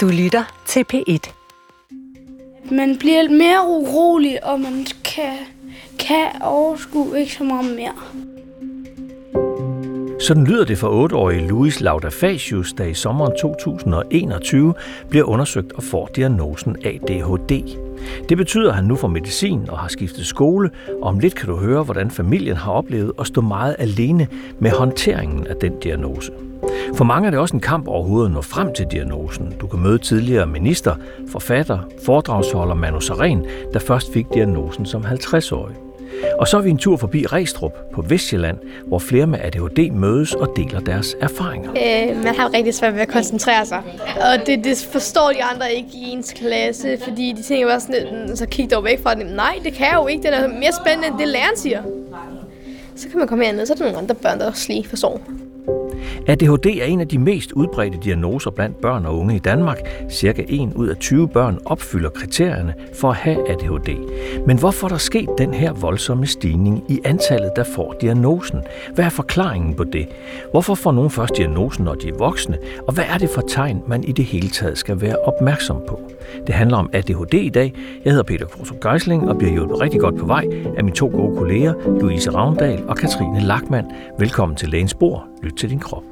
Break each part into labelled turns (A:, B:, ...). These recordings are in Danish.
A: Du lytter til P1.
B: Man bliver mere urolig, og man kan, kan overskue ikke så meget mere.
C: Sådan lyder det for 8-årige Louis Laudafasius, der i sommeren 2021 bliver undersøgt og får diagnosen ADHD. Det betyder, at han nu får medicin og har skiftet skole, og om lidt kan du høre, hvordan familien har oplevet at stå meget alene med håndteringen af den diagnose. For mange er det også en kamp overhovedet at nå frem til diagnosen. Du kan møde tidligere minister, forfatter, foredragsholder Manu Saren, der først fik diagnosen som 50-årig. Og så er vi en tur forbi Restrup på Vestjylland, hvor flere med ADHD mødes og deler deres erfaringer.
D: Øh, man har rigtig svært ved at koncentrere sig. Og det, det forstår de andre ikke i ens klasse, fordi de tænker bare sådan, mm, så kig dog væk fra dem. Nej, det kan jeg jo ikke. Det er mere spændende, end det læreren siger. Så kan man komme herned, så er der nogle andre børn, der også lige forstår.
C: ADHD er en af de mest udbredte diagnoser blandt børn og unge i Danmark. Cirka 1 ud af 20 børn opfylder kriterierne for at have ADHD. Men hvorfor er der sket den her voldsomme stigning i antallet, der får diagnosen? Hvad er forklaringen på det? Hvorfor får nogen først diagnosen, når de er voksne? Og hvad er det for tegn, man i det hele taget skal være opmærksom på? Det handler om ADHD i dag. Jeg hedder Peter Kortrup Geisling og bliver hjulpet rigtig godt på vej af mine to gode kolleger, Louise Ravndal og Katrine Lackmann. Velkommen til Lægens Bord. Lyt til din krop.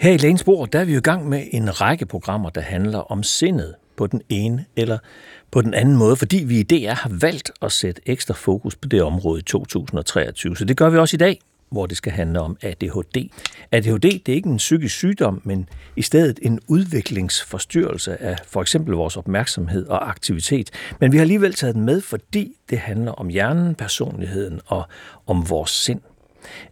C: Her i Lægens Bord, der er vi jo i gang med en række programmer, der handler om sindet på den ene eller på den anden måde, fordi vi i DR har valgt at sætte ekstra fokus på det område i 2023. Så det gør vi også i dag hvor det skal handle om ADHD. ADHD det er ikke en psykisk sygdom, men i stedet en udviklingsforstyrrelse af for eksempel vores opmærksomhed og aktivitet. Men vi har alligevel taget den med, fordi det handler om hjernen, personligheden og om vores sind.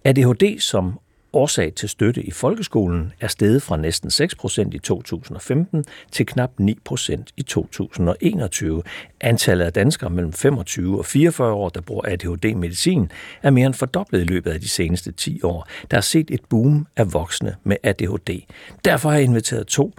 C: ADHD som årsag til støtte i folkeskolen er steget fra næsten 6% i 2015 til knap 9% i 2021. Antallet af danskere mellem 25 og 44 år, der bruger ADHD-medicin, er mere end fordoblet i løbet af de seneste 10 år. Der er set et boom af voksne med ADHD. Derfor har jeg inviteret to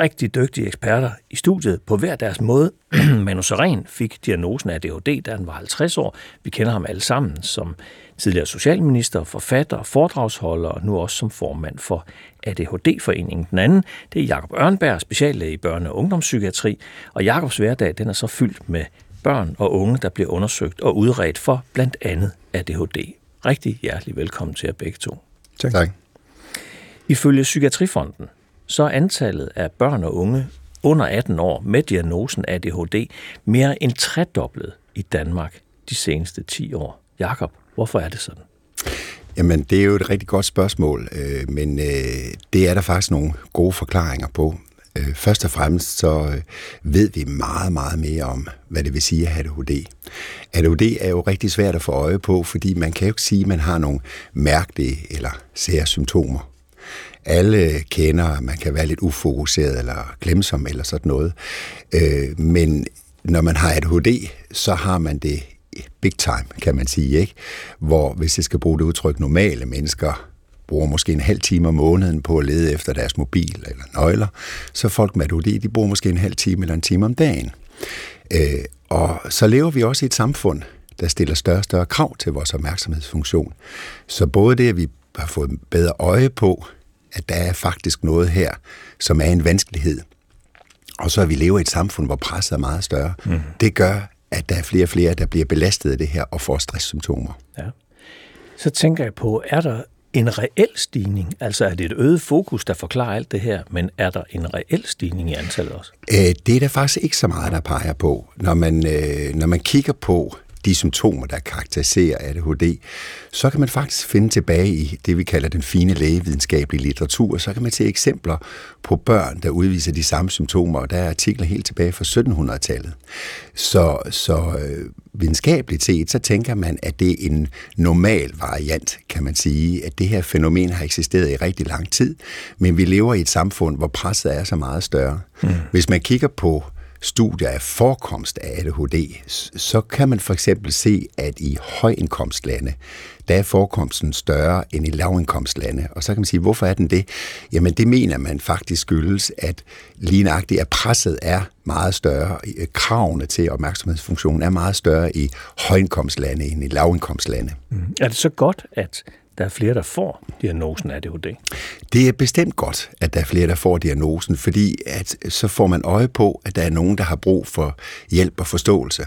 C: rigtig dygtige eksperter i studiet på hver deres måde. Manu Seren fik diagnosen af ADHD, da han var 50 år. Vi kender ham alle sammen som tidligere socialminister, forfatter, foredragsholder og nu også som formand for ADHD-foreningen. Den anden, det er Jakob Ørnberg, speciallæge i børne- og ungdomspsykiatri, og Jakobs hverdag den er så fyldt med børn og unge, der bliver undersøgt og udredt for blandt andet ADHD. Rigtig hjertelig velkommen til jer begge to.
E: Tak. tak.
C: Ifølge Psykiatrifonden, så er antallet af børn og unge under 18 år med diagnosen ADHD mere end tredoblet i Danmark de seneste 10 år. Jakob, Hvorfor er det sådan?
E: Jamen, det er jo et rigtig godt spørgsmål, øh, men øh, det er der faktisk nogle gode forklaringer på. Øh, først og fremmest så øh, ved vi meget, meget mere om, hvad det vil sige at have ADHD. ADHD er jo rigtig svært at få øje på, fordi man kan jo ikke sige, at man har nogle mærkelige eller sære symptomer. Alle kender, at man kan være lidt ufokuseret eller glemsom eller sådan noget. Øh, men når man har ADHD, så har man det big time, kan man sige, ikke? Hvor, hvis jeg skal bruge det udtryk, normale mennesker bruger måske en halv time om måneden på at lede efter deres mobil eller nøgler, så folk med ADHD, de bruger måske en halv time eller en time om dagen. Øh, og så lever vi også i et samfund, der stiller større og større krav til vores opmærksomhedsfunktion. Så både det, at vi har fået bedre øje på, at der er faktisk noget her, som er en vanskelighed, og så at vi lever i et samfund, hvor presset er meget større, mm. det gør, at der er flere og flere, der bliver belastet af det her og får stresssymptomer. Ja.
C: Så tænker jeg på, er der en reel stigning? Altså er det et øget fokus, der forklarer alt det her, men er der en reel stigning i antallet også?
E: Øh, det er der faktisk ikke så meget, der peger på. Når man, øh, når man kigger på de symptomer, der karakteriserer ADHD, så kan man faktisk finde tilbage i det, vi kalder den fine lægevidenskabelige litteratur, så kan man se eksempler på børn, der udviser de samme symptomer, og der er artikler helt tilbage fra 1700-tallet. Så, så øh, videnskabeligt set, så tænker man, at det er en normal variant, kan man sige, at det her fænomen har eksisteret i rigtig lang tid, men vi lever i et samfund, hvor presset er så meget større. Mm. Hvis man kigger på studier af forekomst af ADHD, så kan man for eksempel se, at i højindkomstlande, der er forekomsten større end i lavindkomstlande. Og så kan man sige, hvorfor er den det? Jamen det mener man faktisk skyldes, at lige nøjagtigt, at presset er meget større, øh, kravene til opmærksomhedsfunktionen er meget større i højindkomstlande end i lavindkomstlande.
C: Mm. Er det så godt, at der er flere, der får diagnosen ADHD?
E: Det er bestemt godt, at der er flere, der får diagnosen, fordi at så får man øje på, at der er nogen, der har brug for hjælp og forståelse.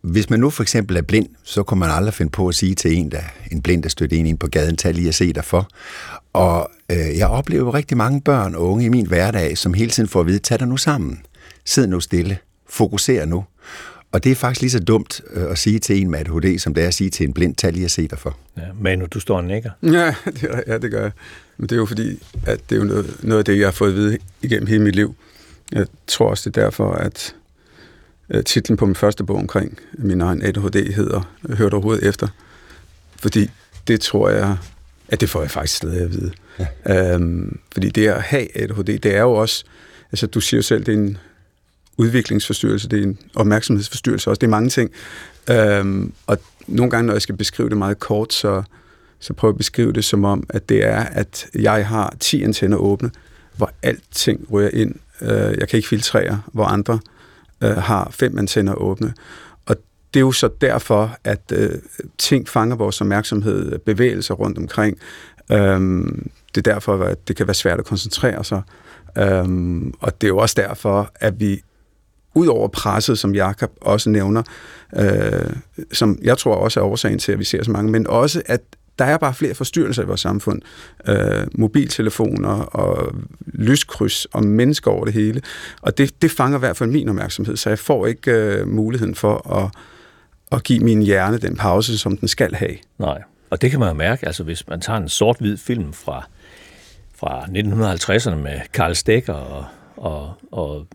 E: Hvis man nu for eksempel er blind, så kan man aldrig finde på at sige til en, der en blind, der støtter en ind på gaden, tag lige at se dig for. Og øh, jeg oplever rigtig mange børn og unge i min hverdag, som hele tiden får at vide, tag dig nu sammen, sid nu stille, fokuser nu. Og det er faktisk lige så dumt øh, at sige til en med ADHD, som det er at sige til en blind, tag lige at se dig for.
C: Ja, Manu, du står og nikker.
A: Ja, det, ja, det gør jeg. Men det er jo fordi, at det er jo noget, noget af det, jeg har fået at vide igennem hele mit liv. Jeg tror også, det er derfor, at øh, titlen på min første bog omkring min egen ADHD hedder Hør du overhovedet efter? Fordi det tror jeg, at det får jeg faktisk stadig at vide. Ja. Øhm, fordi det at have ADHD, det er jo også, altså du siger jo selv, det er en udviklingsforstyrrelse, det er en opmærksomhedsforstyrrelse også, det er mange ting. Øhm, og nogle gange, når jeg skal beskrive det meget kort, så, så prøver jeg at beskrive det som om, at det er, at jeg har 10 antenner åbne, hvor alting rører ind. Øh, jeg kan ikke filtrere, hvor andre øh, har fem antenner åbne. Og det er jo så derfor, at øh, ting fanger vores opmærksomhed, bevægelser rundt omkring. Øhm, det er derfor, at det kan være svært at koncentrere sig. Øhm, og det er jo også derfor, at vi ud over presset, som Jakob også nævner, øh, som jeg tror også er årsagen til, at vi ser så mange, men også, at der er bare flere forstyrrelser i vores samfund. Øh, mobiltelefoner og lyskryds og mennesker over det hele. Og det, det fanger i hvert fald min opmærksomhed, så jeg får ikke øh, muligheden for at, at give min hjerne den pause, som den skal have.
C: Nej, og det kan man jo mærke, altså hvis man tager en sort-hvid film fra, fra 1950'erne med Karl Stegger og og, og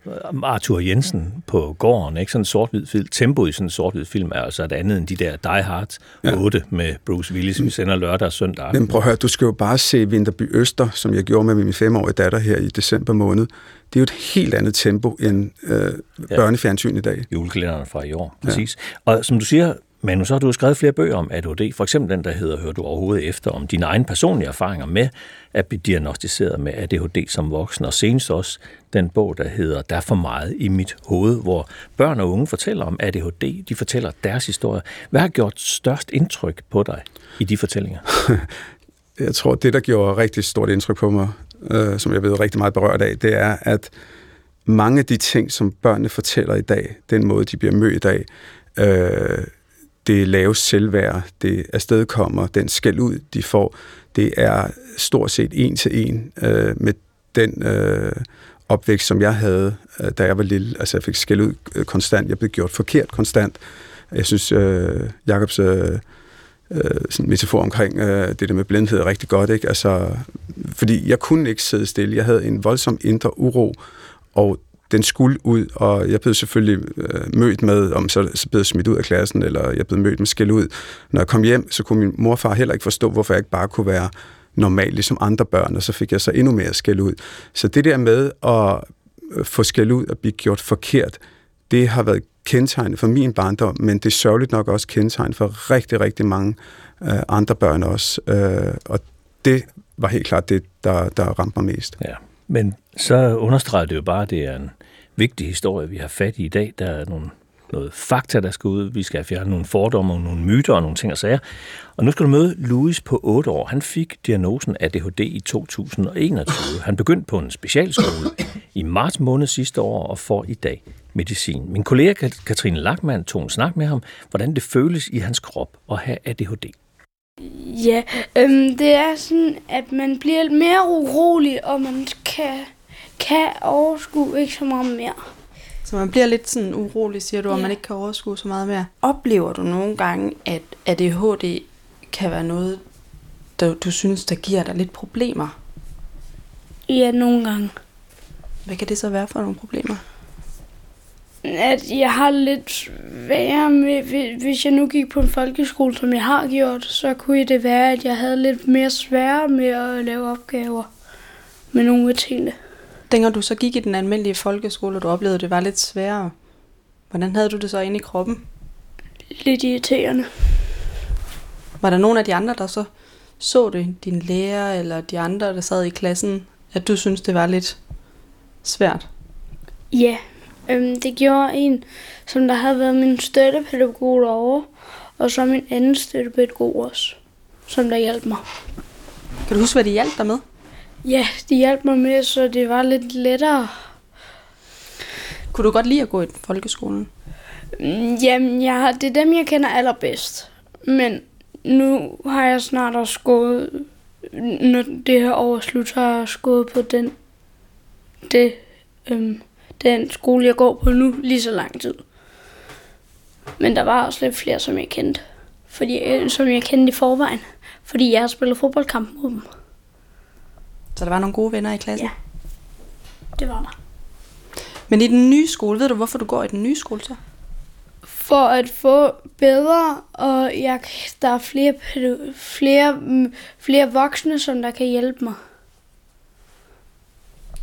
C: Arthur Jensen på gården, ikke? Sådan en sort-hvid film. Tempoet i sådan en sort-hvid film er altså et andet end de der Die Hard 8 ja. med Bruce Willis, vi sender lørdag og søndag.
A: Men prøv at høre, du skal jo bare se Vinterby Øster, som jeg gjorde med min femårige datter her i december måned. Det er jo et helt andet tempo end øh, børnefjernsyn i dag.
C: Julekalenderen fra i år, præcis. Ja. Og som du siger, men så har du skrevet flere bøger om ADHD, for eksempel den, der hedder Hører du overhovedet efter, om dine egne personlige erfaringer med at blive diagnostiseret med ADHD som voksen, og senest også den bog, der hedder Der er for meget i mit hoved, hvor børn og unge fortæller om ADHD, de fortæller deres historie. Hvad har gjort størst indtryk på dig i de fortællinger?
A: Jeg tror, det, der gjorde rigtig stort indtryk på mig, øh, som jeg ved rigtig meget berørt af, det er, at mange af de ting, som børnene fortæller i dag, den måde, de bliver mødt i dag, øh, det lave selvværd, det afstedkommer, den skæld ud, de får, det er stort set en til en øh, med den øh, opvækst, som jeg havde, øh, da jeg var lille. Altså, jeg fik skæld ud øh, konstant. Jeg blev gjort forkert konstant. Jeg synes, øh, Jacobs øh, øh sådan metafor omkring øh, det der med blindhed er rigtig godt. Ikke? Altså, fordi jeg kunne ikke sidde stille. Jeg havde en voldsom indre uro, og den skulle ud, og jeg blev selvfølgelig øh, mødt med, om så, så blev jeg smidt ud af klassen, eller jeg blev mødt med skæld ud. Når jeg kom hjem, så kunne min morfar heller ikke forstå, hvorfor jeg ikke bare kunne være normal, ligesom andre børn, og så fik jeg så endnu mere skæld ud. Så det der med at øh, få skæld ud og blive gjort forkert, det har været kendetegnet for min barndom, men det er sørgeligt nok også kendetegnet for rigtig, rigtig mange øh, andre børn også. Øh, og det var helt klart det, der, der ramte mig mest.
C: Ja, men så understreger det jo bare, at det er en vigtig historie, vi har fat i i dag. Der er nogle, noget fakta, der skal ud. Vi skal fjerne nogle fordomme og nogle myter og nogle ting og sager. Og nu skal du møde Louis på 8 år. Han fik diagnosen ADHD i 2021. Han begyndte på en specialskole i marts måned sidste år og får i dag medicin. Min kollega Katrine Lackmann tog en snak med ham, hvordan det føles i hans krop at have ADHD.
B: Ja, øhm, det er sådan, at man bliver mere urolig, og man kan, kan overskue ikke så meget mere.
F: Så man bliver lidt sådan urolig, siger du, ja. og man ikke kan overskue så meget mere. Oplever du nogle gange, at ADHD kan være noget, der, du synes, der giver dig lidt problemer?
B: Ja, nogle gange.
F: Hvad kan det så være for nogle problemer?
B: At jeg har lidt værre med, hvis jeg nu gik på en folkeskole, som jeg har gjort, så kunne det være, at jeg havde lidt mere svære med at lave opgaver med nogle af tingene.
F: Dengang du så gik i den almindelige folkeskole, og du oplevede, at det var lidt sværere, hvordan havde du det så inde i kroppen?
B: Lidt irriterende.
F: Var der nogen af de andre, der så så det, din lærer eller de andre, der sad i klassen, at du synes det var lidt svært?
B: Ja, øhm, det gjorde en, som der havde været min støttepædagog derovre, og så min anden støttepædagog også. som der hjalp mig.
F: Kan du huske, hvad de hjalp dig med?
B: Ja, de hjalp mig med, så det var lidt lettere.
F: Kunne du godt lide at gå i folkeskolen?
B: Mm, Jamen, jeg, det er dem, jeg kender allerbedst. Men nu har jeg snart også gået, når det her år slut, har jeg også gået på den, det, øhm, den skole, jeg går på nu, lige så lang tid. Men der var også lidt flere, som jeg kendte. Fordi, øh, som jeg kendte i forvejen. Fordi jeg har spillet fodboldkamp mod dem.
F: Så der var nogle gode venner i klassen?
B: Ja. Det var der.
F: Men i den nye skole, ved du, hvorfor du går i den nye skole så?
B: For at få bedre, og jeg, der er flere, flere, mm, flere voksne, som der kan hjælpe mig.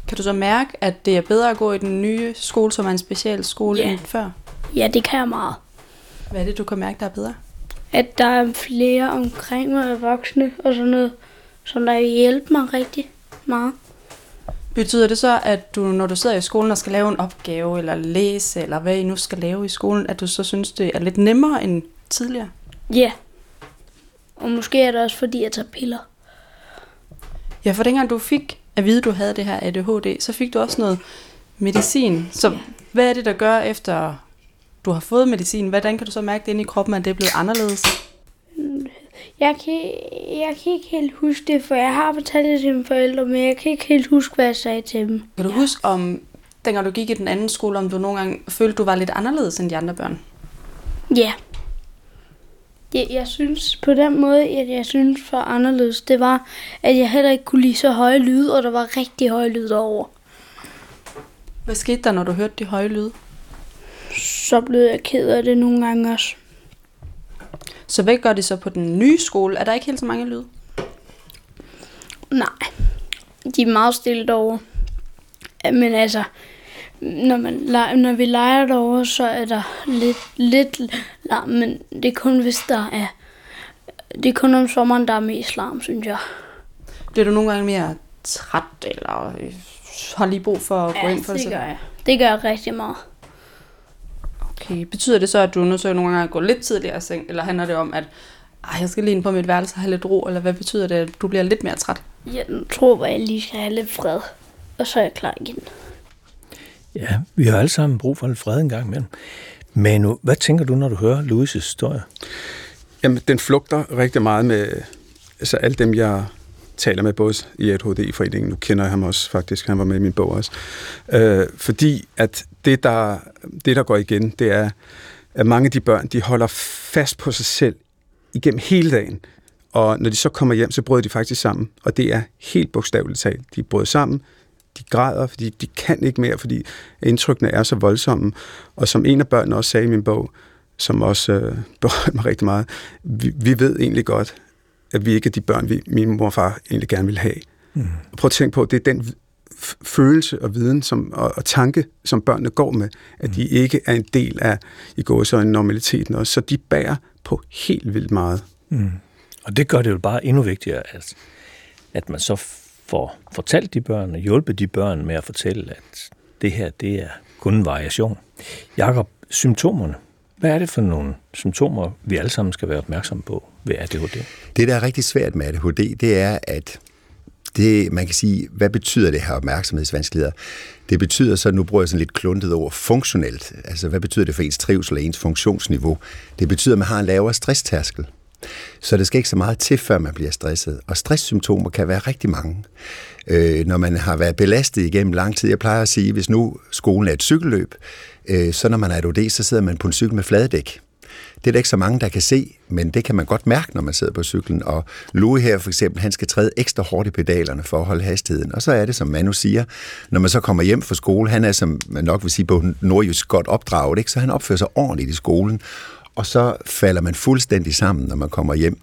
F: Kan du så mærke, at det er bedre at gå i den nye skole, som er en special skole,
B: Ja.
F: end før?
B: Ja, det kan jeg meget.
F: Hvad er det, du kan mærke, der er bedre?
B: At der er flere omkring mig voksne og sådan noget, som der vil hjælpe mig rigtig meget.
F: Betyder det så, at du, når du sidder i skolen og skal lave en opgave, eller læse, eller hvad I nu skal lave i skolen, at du så synes, det er lidt nemmere end tidligere?
B: Ja. Og måske er det også fordi, jeg tager piller.
F: Ja, for dengang du fik at vide, at du havde det her ADHD, så fik du også noget medicin. Så hvad er det, der gør efter du har fået medicin? Hvordan kan du så mærke det inde i kroppen, at det er blevet anderledes?
B: Jeg kan, jeg kan ikke helt huske det, for jeg har fortalt det til mine forældre, men jeg kan ikke helt huske, hvad jeg sagde til dem.
F: Kan du huske, om dengang du gik i den anden skole, om du nogle gange følte, du var lidt anderledes end de andre børn?
B: Ja. Jeg, jeg synes på den måde, at jeg synes for anderledes, det var, at jeg heller ikke kunne lide så høje lyde, og der var rigtig høje lyde over.
F: Hvad skete der, når du hørte de høje lyde?
B: Så blev jeg ked af det nogle gange også.
F: Så hvad gør de så på den nye skole? Er der ikke helt så mange lyde?
B: Nej, de er meget stille derovre. Ja, Men altså, når, man, leger- når vi leger derovre, så er der lidt, lidt larm, men det er kun, hvis der er... Det er kun om sommeren, der er mest larm, synes jeg.
F: Bliver du nogle gange mere træt, eller øh, har lige brug for at gå ind for
B: det
F: dig
B: gør jeg. Det gør jeg rigtig meget.
F: Okay. Betyder det så, at du er nødt til nogle gange at gå lidt tidligere i seng, eller handler det om, at jeg skal lige ind på mit værelse og have lidt ro, eller hvad betyder det, at du bliver lidt mere træt?
B: Jeg tror bare, jeg lige skal have lidt fred. Og så er jeg klar igen.
C: Ja, vi har alle sammen brug for lidt fred en gang imellem. Men nu, hvad tænker du, når du hører Louis' historie?
A: Jamen, den flugter rigtig meget med altså alle dem, jeg taler med, både i ADHD-foreningen, nu kender jeg ham også faktisk, han var med i min bog også, øh, fordi at det der, det, der går igen, det er, at mange af de børn, de holder fast på sig selv igennem hele dagen, og når de så kommer hjem, så bryder de faktisk sammen, og det er helt bogstaveligt talt. De bryder sammen, de græder, fordi de kan ikke mere, fordi indtrykkene er så voldsomme. Og som en af børnene også sagde i min bog, som også øh, berørte mig rigtig meget, vi, vi ved egentlig godt, at vi ikke er de børn, vi, min mor og far egentlig gerne vil have. Mm. Prøv at tænke på, det er den følelse og viden som, og, og tanke, som børnene går med, at de ikke er en del af i går så en normaliteten også. Så de bærer på helt vildt meget.
C: Mm. Og det gør det jo bare endnu vigtigere, at, at man så får fortalt de børn og hjulpet de børn med at fortælle, at det her, det er kun en variation. Jakob, symptomerne. Hvad er det for nogle symptomer, vi alle sammen skal være opmærksomme på ved ADHD?
E: Det, der er rigtig svært med ADHD, det er, at det, man kan sige, hvad betyder det her opmærksomhedsvanskeligheder? Det betyder så, nu bruger jeg sådan lidt kluntet ord, funktionelt. Altså, hvad betyder det for ens trivsel og ens funktionsniveau? Det betyder, at man har en lavere stresstærskel. Så det skal ikke så meget til, før man bliver stresset. Og stresssymptomer kan være rigtig mange. Øh, når man har været belastet igennem lang tid. Jeg plejer at sige, hvis nu skolen er et cykelløb, øh, så når man er ADHD, så sidder man på en cykel med fladedæk. Det er der ikke så mange, der kan se, men det kan man godt mærke, når man sidder på cyklen. Og Louis her for eksempel, han skal træde ekstra hårdt i pedalerne for at holde hastigheden. Og så er det, som Manu siger, når man så kommer hjem fra skole, han er, som man nok vil sige på nordjysk, godt opdraget, ikke? så han opfører sig ordentligt i skolen. Og så falder man fuldstændig sammen, når man kommer hjem.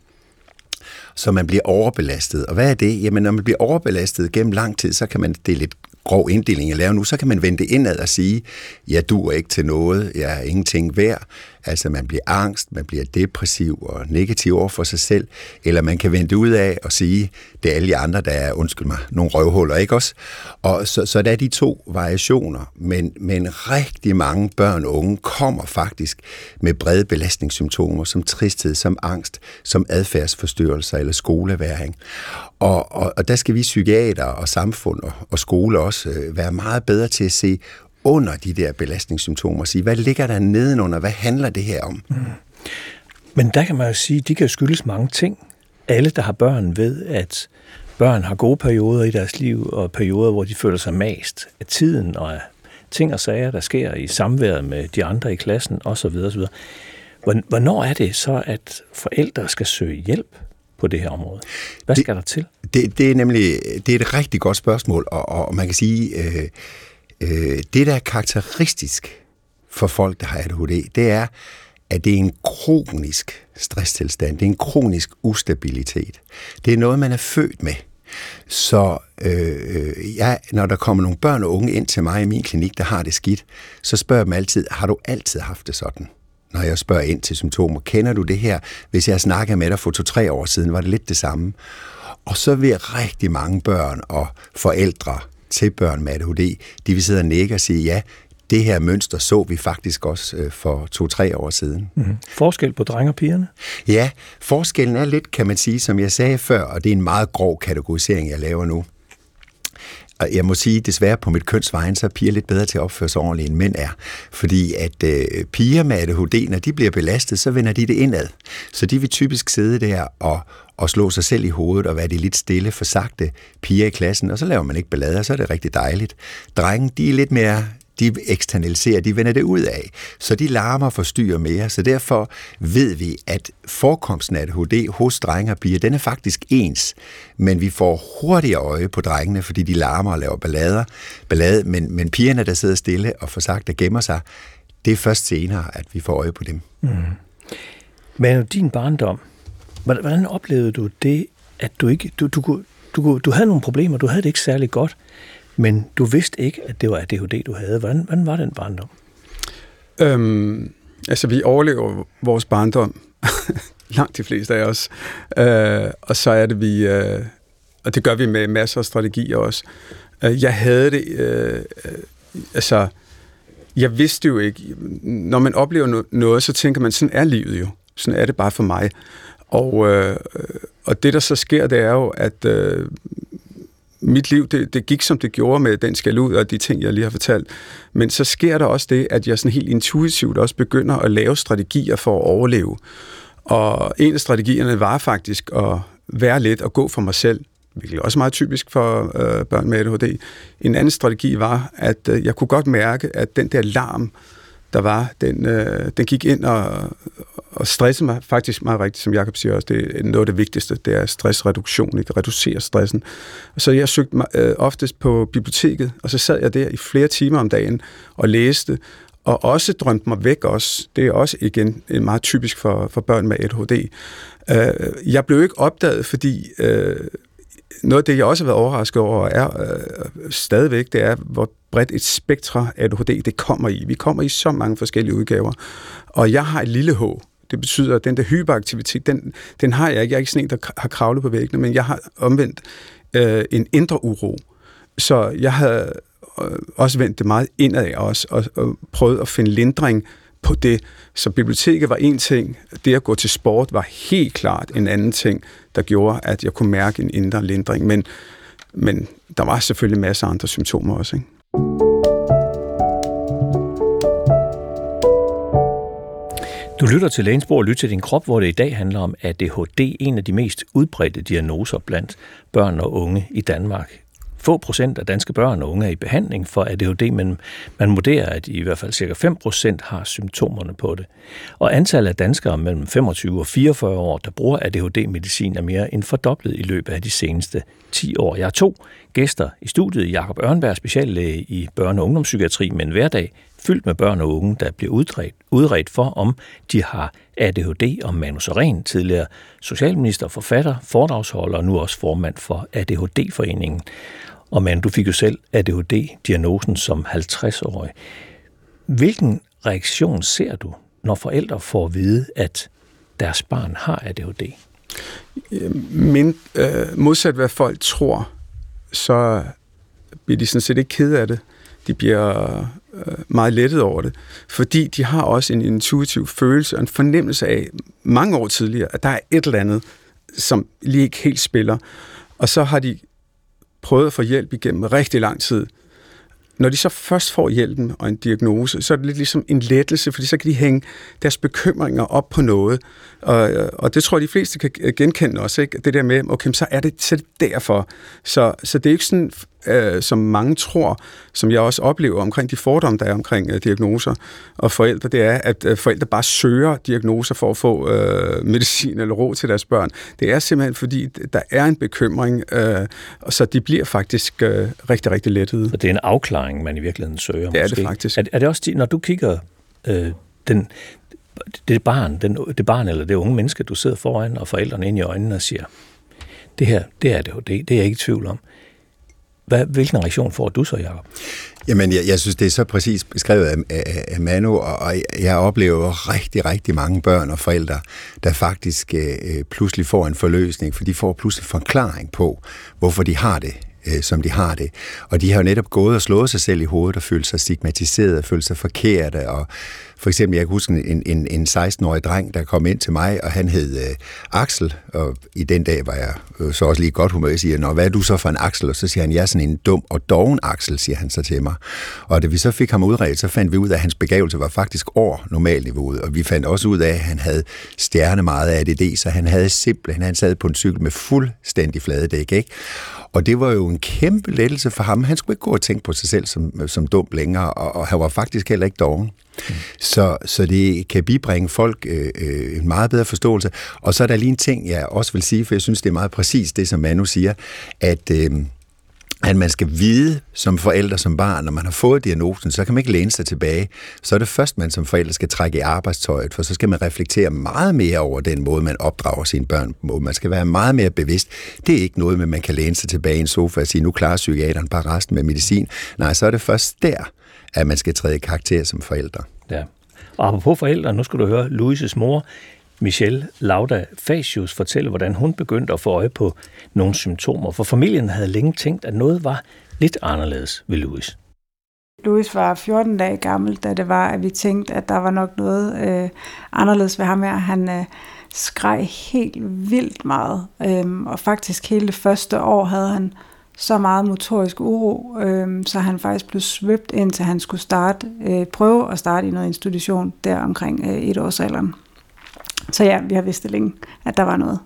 E: Så man bliver overbelastet. Og hvad er det? Jamen, når man bliver overbelastet gennem lang tid, så kan man, det er lidt grov inddeling at lave nu, så kan man vende det indad og sige, jeg duer ikke til noget, jeg er ingenting værd. Altså man bliver angst, man bliver depressiv og negativ over for sig selv, eller man kan vente ud af og sige, det er alle de andre, der er, undskyld mig, nogle røvhuller, ikke også? Og så, så der er de to variationer, men, men rigtig mange børn og unge kommer faktisk med brede belastningssymptomer, som tristhed, som angst, som adfærdsforstyrrelser eller skoleværing. Og, og, og der skal vi psykiater og samfund og, og skole også øh, være meget bedre til at se under de der belastningssymptomer sige, hvad ligger der nedenunder? Hvad handler det her om? Mm.
C: Men der kan man jo sige, de kan skyldes mange ting. Alle, der har børn, ved, at børn har gode perioder i deres liv, og perioder, hvor de føler sig mast af tiden, og af ting og sager, der sker i samværet med de andre i klassen, osv. osv. Hvornår er det så, at forældre skal søge hjælp på det her område? Hvad skal det, der til?
E: Det, det er nemlig det er et rigtig godt spørgsmål, og, og man kan sige, øh, øh, det der er karakteristisk for folk, der har ADHD, det er, at det er en kronisk stresstilstand. Det er en kronisk ustabilitet. Det er noget, man er født med. Så øh, jeg, når der kommer nogle børn og unge ind til mig i min klinik, der har det skidt, så spørger jeg dem altid, har du altid haft det sådan? Når jeg spørger ind til symptomer, kender du det her? Hvis jeg snakker med dig for to-tre år siden, var det lidt det samme. Og så vil rigtig mange børn og forældre til børn med ADHD, de vil sidde og nægge og sige, ja, det her mønster så vi faktisk også øh, for to-tre år siden.
C: Mm-hmm. Forskel på drenge og pigerne?
E: Ja, forskellen er lidt, kan man sige, som jeg sagde før, og det er en meget grov kategorisering, jeg laver nu. Og jeg må sige, desværre på mit kønsvejen, så er piger lidt bedre til at opføre sig ordentligt, end mænd er. Fordi at øh, piger med ADHD, når de bliver belastet, så vender de det indad. Så de vil typisk sidde der og, og slå sig selv i hovedet og være de lidt stille, for sagte piger i klassen, og så laver man ikke ballader, så er det rigtig dejligt. Drenge, de er lidt mere de eksternaliserer, de vender det ud af. Så de larmer og forstyrrer mere. Så derfor ved vi, at forekomsten af ADHD hos drenge og piger, den er faktisk ens. Men vi får hurtigere øje på drengene, fordi de larmer og laver ballader. Ballade, men, men pigerne, der sidder stille og får sagt, der gemmer sig, det er først senere, at vi får øje på dem. Mm.
C: Men din barndom, hvordan oplevede du det, at du ikke, du, du, du, du havde nogle problemer, du havde det ikke særlig godt, men du vidste ikke, at det var ADHD, du havde. Hvordan, hvordan var den barndom?
A: Øhm, altså, vi overlever vores barndom. Langt de fleste af os. Øh, og så er det, vi... Øh, og det gør vi med masser af strategier også. Øh, jeg havde det... Øh, øh altså, jeg vidste jo ikke... Når man oplever noget, så tænker man, sådan er livet jo. Sådan er det bare for mig. Og, øh, øh og det, der så sker, det er jo, at øh, mit liv, det, det gik som det gjorde med den skal ud og de ting, jeg lige har fortalt. Men så sker der også det, at jeg sådan helt intuitivt også begynder at lave strategier for at overleve. Og en af strategierne var faktisk at være lidt og gå for mig selv, hvilket er også meget typisk for øh, børn med ADHD. En anden strategi var, at øh, jeg kunne godt mærke, at den der larm, der var, den, øh, den gik ind og, og stressede mig faktisk meget rigtigt, som Jakob siger også, det er noget af det vigtigste, det er stressreduktion, ikke? reducere stressen. Så jeg søgte mig øh, oftest på biblioteket, og så sad jeg der i flere timer om dagen og læste, og også drømte mig væk også. Det er også igen øh, meget typisk for, for børn med ADHD. Øh, jeg blev ikke opdaget, fordi øh, noget af det, jeg også har været overrasket over, er øh, stadigvæk, det er, hvor bredt et spektre ADHD det kommer i. Vi kommer i så mange forskellige udgaver. Og jeg har et lille H, det betyder, at den der hyperaktivitet, den, den har jeg ikke. Jeg er ikke sådan en, der har kravlet på væggene, men jeg har omvendt øh, en indre uro. Så jeg havde øh, også vendt det meget indad også, og, og prøvet at finde lindring på det. Så biblioteket var en ting, det at gå til sport var helt klart en anden ting, der gjorde, at jeg kunne mærke en indre lindring. Men, men der var selvfølgelig masser af andre symptomer også. Ikke?
C: Du lytter til Lænsborg og lytter til din krop, hvor det i dag handler om ADHD, en af de mest udbredte diagnoser blandt børn og unge i Danmark. Få procent af danske børn og unge er i behandling for ADHD, men man vurderer, at i hvert fald cirka 5 procent har symptomerne på det. Og antallet af danskere mellem 25 og 44 år, der bruger ADHD-medicin, er mere end fordoblet i løbet af de seneste 10 år. Jeg har to gæster i studiet. Jakob Ørnberg, speciallæge i børne- og ungdomspsykiatri men hverdag fyldt med børn og unge, der bliver udredt, udredt for, om de har ADHD, og Manus Ren, tidligere socialminister, forfatter, foredragsholder og nu også formand for ADHD-foreningen. Og man, du fik jo selv ADHD-diagnosen som 50-årig. Hvilken reaktion ser du, når forældre får at vide, at deres barn har ADHD?
A: Men øhm, øh, modsat hvad folk tror, så bliver de sådan set ikke ked af det. De bliver Øh, meget lettet over det, fordi de har også en intuitiv følelse og en fornemmelse af mange år tidligere, at der er et eller andet, som lige ikke helt spiller. Og så har de prøvet at få hjælp igennem rigtig lang tid, når de så først får hjælpen og en diagnose, så er det lidt ligesom en lettelse, fordi så kan de hænge deres bekymringer op på noget. Og, og det tror jeg, de fleste kan genkende også, ikke? det der med, okay, så er det, så er det derfor. Så, så det er ikke sådan, øh, som mange tror, som jeg også oplever omkring de fordomme, der er omkring øh, diagnoser og forældre, det er, at øh, forældre bare søger diagnoser for at få øh, medicin eller ro til deres børn. Det er simpelthen, fordi der er en bekymring, øh, så de bliver faktisk øh, rigtig, rigtig lettede.
C: Så det er en afklaring, man i virkeligheden søger?
A: Det er måske. det faktisk.
C: Er, er det også, når du kigger øh, den, det barn, den, det barn eller det unge menneske, du sidder foran, og forældrene ind i øjnene og siger, det her, det er det, det er jeg ikke i tvivl om. Hvad, hvilken reaktion får du så, Jacob?
E: Jamen, jeg, jeg synes, det er så præcis beskrevet af, af, af Manu, og, og jeg oplever rigtig, rigtig mange børn og forældre, der faktisk øh, pludselig får en forløsning, for de får pludselig forklaring på, hvorfor de har det øh, som de har det. Og de har jo netop gået og slået sig selv i hovedet og følt sig stigmatiseret og følt sig forkerte. Og for eksempel, jeg kan huske en, en, en 16-årig dreng, der kom ind til mig, og han hed øh, Axel, og i den dag var jeg øh, så også lige godt humør. Jeg siger, Nå, hvad er du så for en Axel? Og så siger han, jeg er sådan en dum og doven Axel, siger han så til mig. Og da vi så fik ham udredt, så fandt vi ud af, at hans begavelse var faktisk over normalniveauet, og vi fandt også ud af, at han havde stjerne meget af ADD, så han havde simpelthen, han sad på en cykel med fuldstændig flade dæk, ikke? Og det var jo en kæmpe lettelse for ham. Han skulle ikke gå og tænke på sig selv som, som dum længere, og, og han var faktisk heller ikke doven. Mm. Så, så det kan bibringe folk øh, øh, en meget bedre forståelse. Og så er der lige en ting, jeg også vil sige, for jeg synes, det er meget præcis det, som Manu siger, at... Øh, at man skal vide som forældre, som barn, når man har fået diagnosen, så kan man ikke læne sig tilbage. Så er det først, man som forældre skal trække i arbejdstøjet, for så skal man reflektere meget mere over den måde, man opdrager sine børn på. Man skal være meget mere bevidst. Det er ikke noget med, at man kan læne sig tilbage i en sofa og sige, nu klarer psykiateren bare resten med medicin. Nej, så er det først der, at man skal træde i karakter som forældre.
C: Ja. Og apropos forældre, nu skal du høre Louises mor, Michelle Lauda Facius fortælle, hvordan hun begyndte at få øje på nogle symptomer, for familien havde længe tænkt, at noget var lidt anderledes ved Louis.
G: Louis var 14 dage gammel, da det var, at vi tænkte, at der var nok noget øh, anderledes ved ham her. Han øh, skreg helt vildt meget, øh, og faktisk hele det første år havde han så meget motorisk uro, øh, så han faktisk blev svøbt indtil han skulle starte, øh, prøve at starte i noget institution der omkring øh, et års alderen. Så ja, vi har vidst det længe, at der var noget.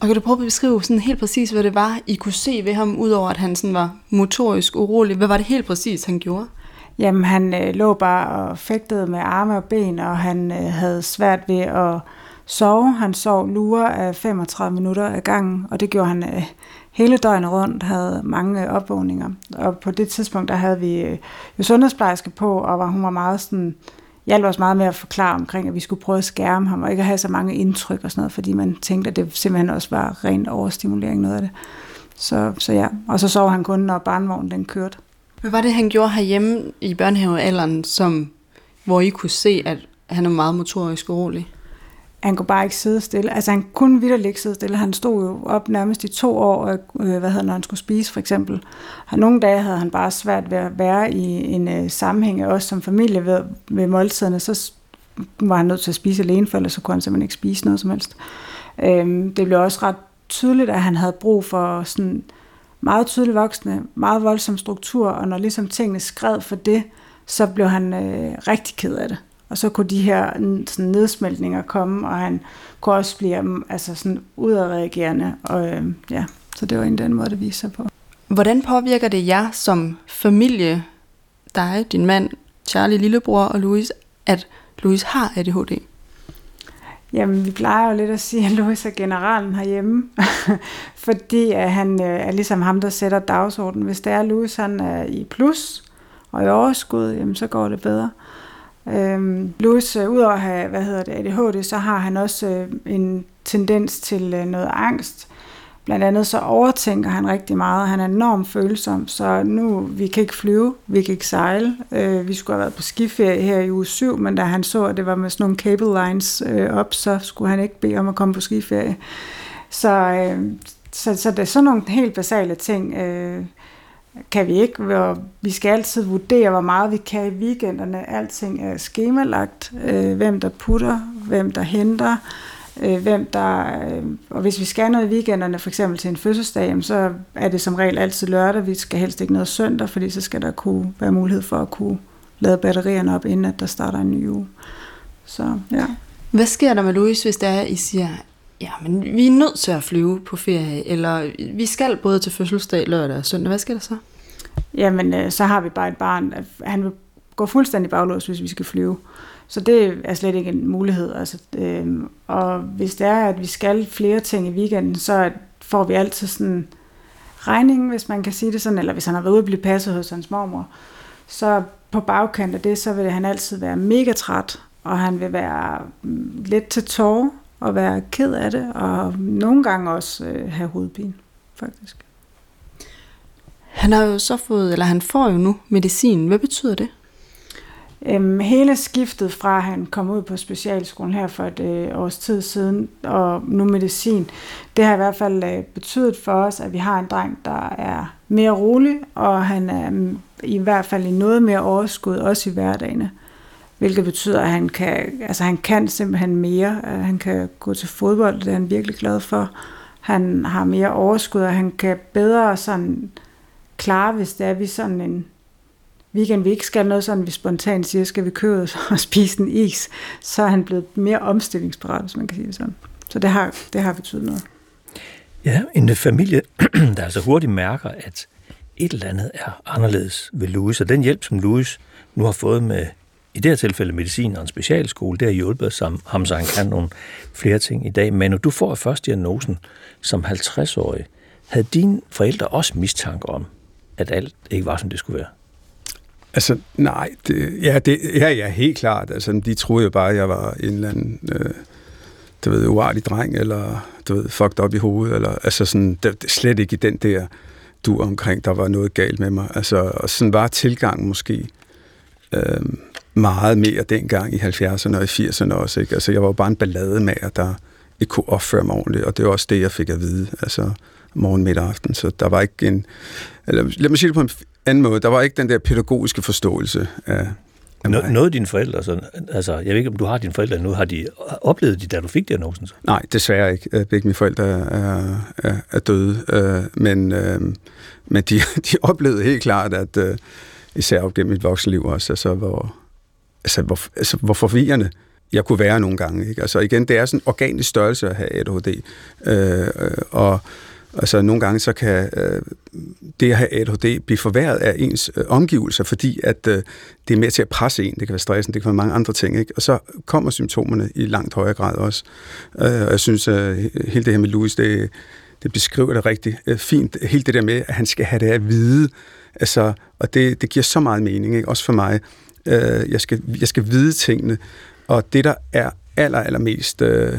F: Og kan du prøve at beskrive sådan helt præcis, hvad det var, I kunne se ved ham, udover at han sådan var motorisk urolig? Hvad var det helt præcis, han gjorde?
G: Jamen, han øh, lå bare og fægtede med arme og ben, og han øh, havde svært ved at sove. Han sov lure af 35 minutter ad gangen, og det gjorde han øh, hele døgnet rundt, havde mange opvågninger. Og på det tidspunkt, der havde vi øh, jo sundhedsplejerske på, og var, hun var meget sådan hjalp os meget med at forklare omkring, at vi skulle prøve at skærme ham, og ikke at have så mange indtryk og sådan noget, fordi man tænkte, at det simpelthen også var ren overstimulering, noget af det. Så, så ja, og så sov han kun, når barnvognen den kørte.
F: Hvad var det, han gjorde herhjemme i børnehavealderen, som, hvor I kunne se, at han er meget motorisk urolig?
G: Han kunne bare ikke sidde stille. Altså han kunne vidderligt ikke sidde stille. Han stod jo op nærmest i to år, øh, hvad hedder, når han skulle spise for eksempel. Og nogle dage havde han bare svært ved at være i en øh, sammenhæng, også som familie ved, ved måltiderne, så var han nødt til at spise alene, for ellers så kunne han simpelthen ikke spise noget som helst. Øh, det blev også ret tydeligt, at han havde brug for sådan meget tydeligt voksne, meget voldsom struktur, og når ligesom tingene skred for det, så blev han øh, rigtig ked af det. Og så kunne de her sådan, nedsmeltninger komme, og han kunne også blive mm, altså, sådan udadreagerende. Og, øh, ja, så det var en den måde, det viser sig på.
F: Hvordan påvirker det jer som familie, dig, din mand, Charlie, lillebror og Louis, at Louis har ADHD?
G: Jamen, vi plejer jo lidt at sige, at Louis er generalen herhjemme, fordi at han øh, er ligesom ham, der sætter dagsordenen. Hvis det er, at Louis han er i plus og i overskud, jamen, så går det bedre. Øhm, Louis, øh, udover at have hvad hedder det, ADHD, så har han også øh, en tendens til øh, noget angst. Blandt andet så overtænker han rigtig meget. Han er enormt følsom, så nu, vi kan ikke flyve, vi kan ikke sejle. Øh, vi skulle have været på skiferie her i uge 7, men da han så, at det var med sådan nogle cable lines øh, op, så skulle han ikke bede om at komme på skiferie. Så, øh, så, så det er sådan nogle helt basale ting, øh, kan vi ikke. Vi skal altid vurdere, hvor meget vi kan i weekenderne. Alting er skemalagt. Øh, hvem der putter, hvem der henter, øh, hvem der... Øh, og hvis vi skal noget i weekenderne, for eksempel til en fødselsdag, så er det som regel altid lørdag. Vi skal helst ikke noget søndag, fordi så skal der kunne være mulighed for at kunne lade batterierne op, inden at der starter en ny uge. Så, ja.
F: Hvad sker der med Louise, hvis det er, I siger, ja, men vi er nødt til at flyve på ferie, eller vi skal både til fødselsdag lørdag og søndag. Hvad sker der så?
G: Jamen, øh, så har vi bare et barn. Han vil gå fuldstændig baglås, hvis vi skal flyve. Så det er slet ikke en mulighed. Altså, øh, og hvis det er, at vi skal flere ting i weekenden, så får vi altid sådan regningen, hvis man kan sige det sådan, eller hvis han har været ude og blive passet hos hans mormor, så på bagkant af det, så vil han altid være mega træt, og han vil være mm, lidt til tårer, og være ked af det, og nogle gange også øh, have hovedpine, faktisk.
F: Han har jo så fået, eller han får jo nu medicin. Hvad betyder det?
G: Øhm, hele skiftet fra, at han kom ud på specialskolen her for et øh, års tid siden, og nu medicin, det har i hvert fald øh, betydet for os, at vi har en dreng, der er mere rolig, og han er mm, i hvert fald i noget mere overskud, også i hverdagene. Hvilket betyder, at han kan, altså han kan simpelthen mere. Øh, han kan gå til fodbold, det er han virkelig glad for. Han har mere overskud, og han kan bedre sådan klare, hvis det er, vi sådan en weekend, vi ikke skal noget sådan, vi spontant siger, skal vi købe og spise en is, så er han blevet mere omstillingsparat, hvis man kan sige det sådan. Så det har, det har betydet noget.
C: Ja, en familie, der altså hurtigt mærker, at et eller andet er anderledes ved Louis, og den hjælp, som Louis nu har fået med, i det her tilfælde medicin og en specialskole, det har hjulpet ham, så han kan nogle flere ting i dag. Men når du får først diagnosen som 50-årig, havde dine forældre også mistanke om, at alt ikke var, som det skulle være?
A: Altså, nej, det, ja, det, ja, ja, helt klart. Altså, de troede jo bare, at jeg var en eller anden, øh, du ved, uartig dreng, eller du ved, fucked op i hovedet, eller altså sådan, det, slet ikke i den der du omkring, der var noget galt med mig. Altså, og sådan var tilgangen måske øh, meget mere dengang i 70'erne og i 80'erne også, ikke? Altså, jeg var jo bare en ballademager, der ikke kunne opføre mig ordentligt, og det var også det, jeg fik at vide, altså morgen, midt aften, så der var ikke en, eller lad mig sige det på en anden måde. Der var ikke den der pædagogiske forståelse
C: af, Nå, Noget af dine forældre, så, altså, jeg ved ikke, om du har dine forældre nu, har de oplevet de, da du fik diagnosen? Så?
A: Nej, desværre ikke. Begge mine forældre er, er, er døde, øh, men, øh, men de, de oplevede helt klart, at øh, især op gennem mit voksenliv også, altså, hvor, altså, hvor, altså, hvor forvirrende jeg kunne være nogle gange. Ikke? Altså igen, det er sådan en organisk størrelse at have ADHD, øh, og Altså nogle gange så kan øh, det at have ADHD blive forværret af ens øh, omgivelser, fordi at øh, det er med til at presse en. Det kan være stressen, det kan være mange andre ting. Ikke? Og så kommer symptomerne i langt højere grad også. Øh, og jeg synes, at øh, hele det her med Louis, det, det beskriver det rigtig øh, fint. Helt det der med, at han skal have det at vide. Altså, og det, det giver så meget mening, ikke? også for mig. Øh, jeg, skal, jeg skal vide tingene. Og det, der er aller, allermest øh,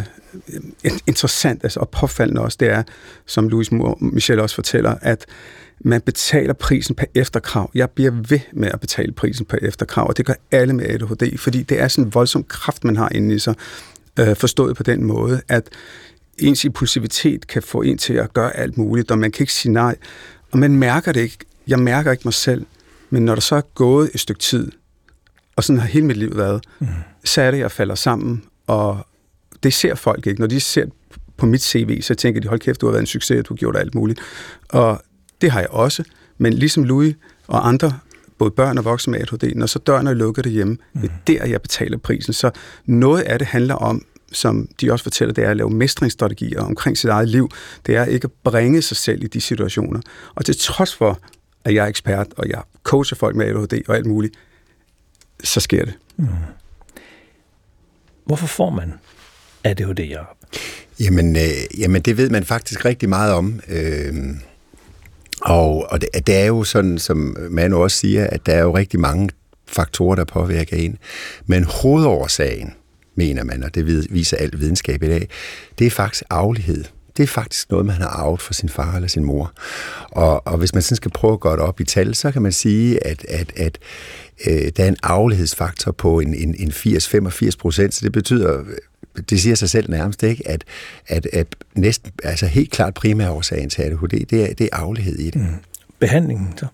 A: interessant altså, og påfaldende også, det er, som Louis Michel også fortæller, at man betaler prisen på efterkrav. Jeg bliver ved med at betale prisen på efterkrav, og det gør alle med ADHD, fordi det er sådan en voldsom kraft, man har inde i sig, øh, forstået på den måde, at ens impulsivitet kan få en til at gøre alt muligt, og man kan ikke sige nej. Og man mærker det ikke. Jeg mærker ikke mig selv. Men når der så er gået et stykke tid, og sådan har hele mit liv været, mm. så er det, jeg falder sammen, og det ser folk ikke. Når de ser på mit CV, så tænker de, hold kæft, du har været en succes, du har gjort alt muligt. Og det har jeg også. Men ligesom Louis og andre, både børn og voksne med ADHD, når så døren er lukket derhjemme, mm. det er der, jeg betaler prisen. Så noget af det handler om, som de også fortæller, det er at lave mestringsstrategier omkring sit eget liv. Det er ikke at bringe sig selv i de situationer. Og til trods for, at jeg er ekspert, og jeg coacher folk med ADHD og alt muligt, så sker det. Mm.
C: Hvorfor får man ADHD, Jacob?
E: Jamen, øh, jamen, det ved man faktisk rigtig meget om. Øh, og og det, det er jo sådan, som man også siger, at der er jo rigtig mange faktorer, der påvirker en. Men hovedårsagen, mener man, og det viser al videnskab i dag, det er faktisk aflighed det er faktisk noget, man har arvet fra sin far eller sin mor. Og, og hvis man sådan skal prøve at gøre det op i tal, så kan man sige, at, at, at øh, der er en arvelighedsfaktor på en, en, en 80-85 procent, så det betyder, det siger sig selv nærmest ikke, at, at, at næsten, altså helt klart primærårsagen til ADHD, det er, det er arvelighed i det. Mm.
C: Behandlingen så?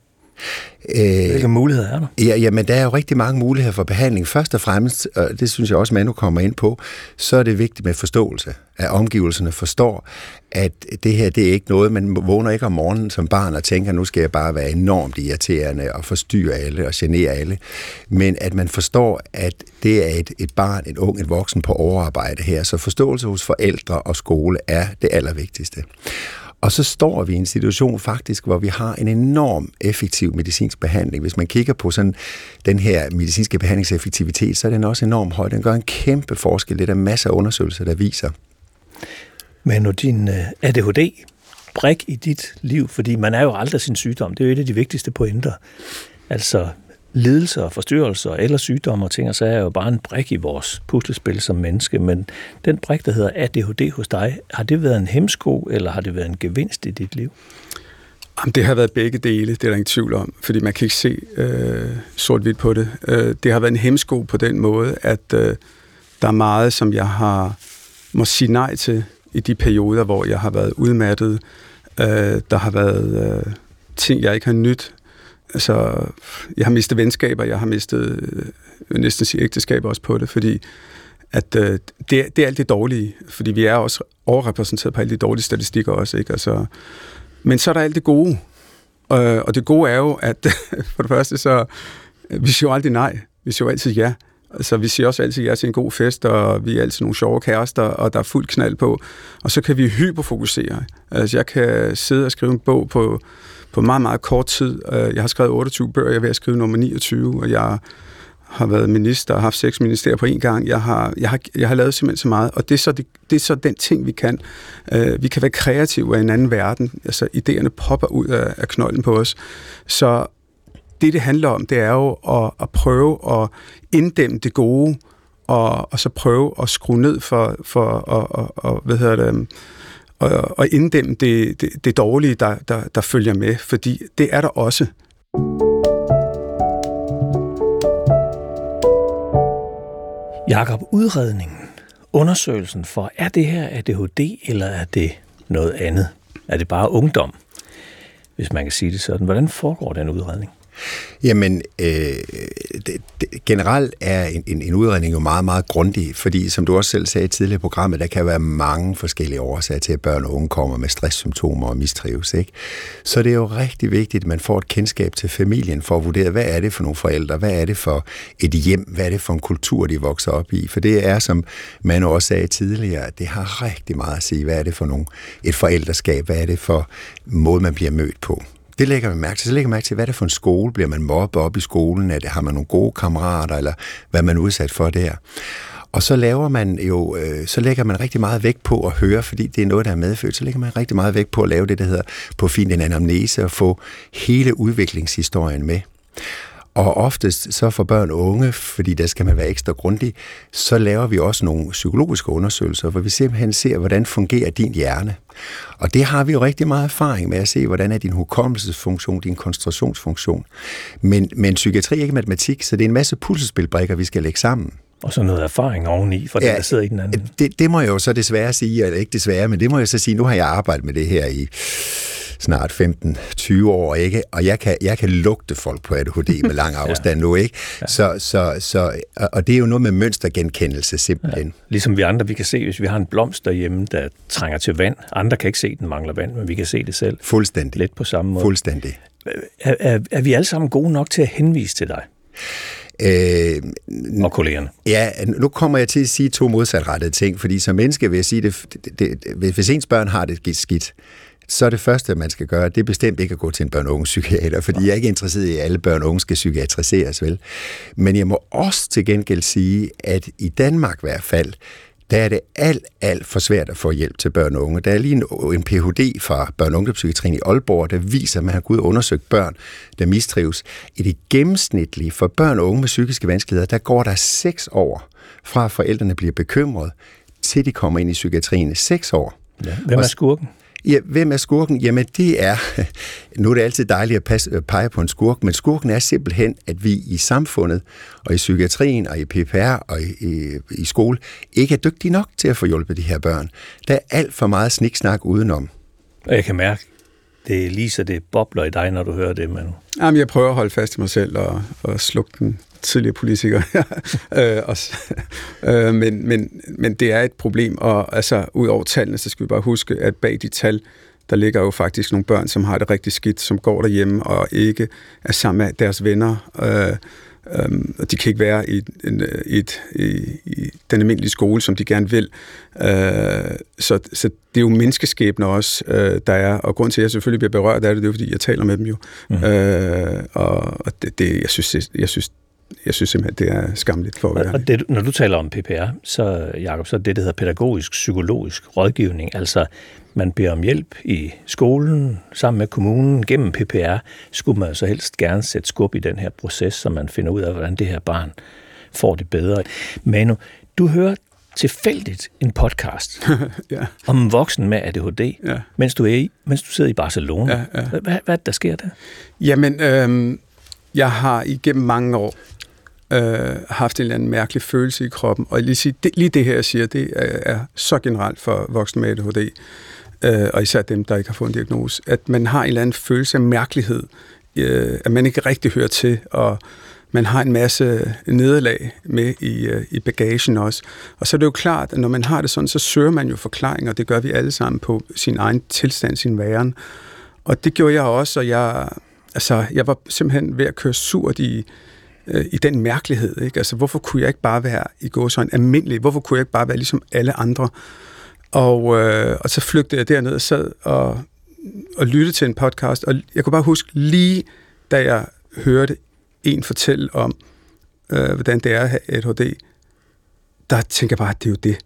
E: Øh,
C: Hvilke muligheder er der?
E: Ja, jamen, der er jo rigtig mange muligheder for behandling. Først og fremmest, og det synes jeg også, Manu kommer ind på, så er det vigtigt med forståelse. At omgivelserne forstår, at det her, det er ikke noget, man vågner ikke om morgenen som barn og tænker, nu skal jeg bare være enormt irriterende og forstyrre alle og genere alle. Men at man forstår, at det er et, et barn, et ung, et voksen på overarbejde her. Så forståelse hos forældre og skole er det allervigtigste. Og så står vi i en situation faktisk, hvor vi har en enorm effektiv medicinsk behandling. Hvis man kigger på sådan den her medicinske behandlingseffektivitet, så er den også enormt høj. Den gør en kæmpe forskel. Det er der masser af undersøgelser, der viser.
C: Men nu din øh, ADHD, brik i dit liv, fordi man er jo aldrig sin sygdom. Det er jo et af de vigtigste pointer. Altså, lidelser og forstyrrelser eller sygdomme og ting, og så er jo bare en brik i vores puslespil som menneske, men den brik, der hedder ADHD hos dig, har det været en hemsko, eller har det været en gevinst i dit liv?
A: Jamen, det har været begge dele, det er der ingen tvivl om, fordi man kan ikke se øh, sort-hvidt på det. Øh, det har været en hemsko på den måde, at øh, der er meget, som jeg har må sige nej til i de perioder, hvor jeg har været udmattet. Øh, der har været øh, ting, jeg ikke har nyt. Altså, jeg har mistet venskaber, jeg har mistet øh, næsten sige ægteskaber også på det, fordi at øh, det, det er alt det dårlige, fordi vi er også overrepræsenteret på alle de dårlige statistikker også, ikke? Altså, men så er der alt det gode, øh, og det gode er jo, at for det første så, øh, vi siger jo aldrig nej, vi siger jo altid ja. Altså, vi siger også altid ja til en god fest, og vi er altid nogle sjove kærester, og der er fuld knald på. Og så kan vi hyperfokusere. Altså, jeg kan sidde og skrive en bog på, på meget, meget kort tid. Øh, jeg har skrevet 28 bøger, jeg er ved at skrive nummer 29, og jeg har været minister og haft seks ministerier på en gang. Jeg har, jeg har, jeg har lavet simpelthen så meget, og det er så, det, det er så den ting, vi kan. Uh, vi kan være kreative af en anden verden. Altså, idéerne popper ud af, af knolden på os. Så det, det handler om, det er jo at, at prøve at inddæmme det gode, og, og så prøve at skrue ned for, for og, og, og, hvad hedder det, og, og inddæmme det, det, det dårlige, der, der, der følger med, fordi det er der også.
C: Jakob, udredningen, undersøgelsen for, er det her ADHD, eller er det noget andet? Er det bare ungdom, hvis man kan sige det sådan? Hvordan foregår den udredning?
E: Jamen, øh, det, det, generelt er en, en, en udredning jo meget, meget grundig, fordi som du også selv sagde tidligere i programmet, der kan være mange forskellige årsager til, at børn og unge kommer med stresssymptomer og mistrives. Ikke? Så det er jo rigtig vigtigt, at man får et kendskab til familien for at vurdere, hvad er det for nogle forældre, hvad er det for et hjem, hvad er det for en kultur, de vokser op i. For det er, som man også sagde tidligere, det har rigtig meget at sige, hvad er det for nogle, et forældreskab, hvad er det for måde, man bliver mødt på. Det lægger man mærke til. Så lægger man mærke til, hvad er det for en skole? Bliver man mobbet op i skolen? Er det, har man nogle gode kammerater? Eller hvad er man udsat for der? Og så laver man jo, øh, så lægger man rigtig meget vægt på at høre, fordi det er noget, der er medfødt, så lægger man rigtig meget vægt på at lave det, der hedder på fint en anamnese og få hele udviklingshistorien med. Og oftest så for børn og unge, fordi der skal man være ekstra grundig, så laver vi også nogle psykologiske undersøgelser, hvor vi simpelthen ser, hvordan fungerer din hjerne. Og det har vi jo rigtig meget erfaring med at se, hvordan er din hukommelsesfunktion, din koncentrationsfunktion. Men, men psykiatri er ikke matematik, så det er en masse puslespilbrikker, vi skal lægge sammen.
C: Og så noget erfaring oveni for ja, den, der sidder i den anden.
E: Det, det må jeg jo så desværre sige, eller ikke desværre, men det må jeg så sige, nu har jeg arbejdet med det her i snart 15-20 år, ikke? og jeg kan, jeg kan lugte folk på ADHD med lang afstand ja. nu. Ikke? Ja. Så, så, så, og det er jo noget med mønstergenkendelse simpelthen. Ja.
C: Ligesom vi andre, vi kan se, hvis vi har en blomst derhjemme, der trænger til vand. Andre kan ikke se, at den mangler vand, men vi kan se det selv.
E: Fuldstændig.
C: Lidt på samme måde.
E: Fuldstændig.
C: Er, er, er vi alle sammen gode nok til at henvise til dig? Øh, og kollegerne.
E: Ja, nu kommer jeg til at sige to modsatrettede ting, fordi som menneske vil jeg sige, det, det, det, hvis ens børn har det skidt, så er det første, man skal gøre, det er bestemt ikke at gå til en børn- og psykiater, fordi jeg er ikke interesseret i, at alle børn og unge skal psykiatriseres, vel? Men jeg må også til gengæld sige, at i Danmark i hvert fald, der er det alt, alt for svært at få hjælp til børn og unge. Der er lige en, en Ph.D. fra børn- og i Aalborg, der viser, at man har gået og undersøgt børn, der mistrives. I det gennemsnitlige for børn og unge med psykiske vanskeligheder, der går der seks år fra forældrene bliver bekymret, til de kommer ind i psykiatrien. Seks år.
C: Ja. Hvem er skurken?
E: Ja, hvem er skurken? Jamen det er, nu er det altid dejligt at passe, pege på en skurk, men skurken er simpelthen, at vi i samfundet, og i psykiatrien, og i PPR, og i, i, i skole, ikke er dygtige nok til at få hjulpet de her børn. Der er alt for meget sniksnak udenom.
C: Og jeg kan mærke, det er lige så det bobler i dig, når du hører det, Manu.
A: Jamen, jeg prøver at holde fast i mig selv og, og slukke den tidligere politiker. øh, og, øh, men, men, men det er et problem, og altså, ud over tallene, så skal vi bare huske, at bag de tal, der ligger jo faktisk nogle børn, som har det rigtig skidt, som går derhjemme og ikke er sammen med deres venner. Øh, Um, og de kan ikke være i, en, i, et, i, i den almindelige skole, som de gerne vil. Uh, så, så det er jo menneskeskæbner også, uh, der er. Og grund til, at jeg selvfølgelig bliver berørt af det, det er fordi, jeg taler med dem jo. Mm. Uh, og og det, det, jeg, synes, jeg, synes, jeg synes simpelthen, det er skamligt for at være
C: Og det, når du taler om PPR, så, Jacob, så er det, der hedder pædagogisk psykologisk rådgivning. Altså, man beder om hjælp i skolen sammen med kommunen gennem PPR, skulle man så helst gerne sætte skub i den her proces, så man finder ud af, hvordan det her barn får det bedre. Manu, du hører tilfældigt en podcast ja. om en voksen med ADHD, ja. mens, du er i, mens du sidder i Barcelona. Ja, ja. Hvad, hvad, hvad der sker der?
A: Jamen, øh, jeg har igennem mange år øh, haft en eller anden mærkelig følelse i kroppen. Og lige, sige, det, lige det her, jeg siger, det er, er så generelt for voksne med ADHD, øh, og især dem, der ikke har fået en diagnose, at man har en eller anden følelse af mærkelighed, øh, at man ikke rigtig hører til, og man har en masse nederlag med i, øh, i bagagen også. Og så er det jo klart, at når man har det sådan, så søger man jo forklaringer, og det gør vi alle sammen på sin egen tilstand, sin væren. Og det gjorde jeg også, og jeg, altså, jeg var simpelthen ved at køre surt i, øh, i den mærkelighed. Ikke? Altså, hvorfor kunne jeg ikke bare være i gåsøjne almindelig? Hvorfor kunne jeg ikke bare være ligesom alle andre? Og, øh, og så flygtede jeg derned og sad og, og lyttede til en podcast, og jeg kunne bare huske lige, da jeg hørte en fortælle om, øh, hvordan det er at have ADHD, der tænker jeg bare, at det er jo det.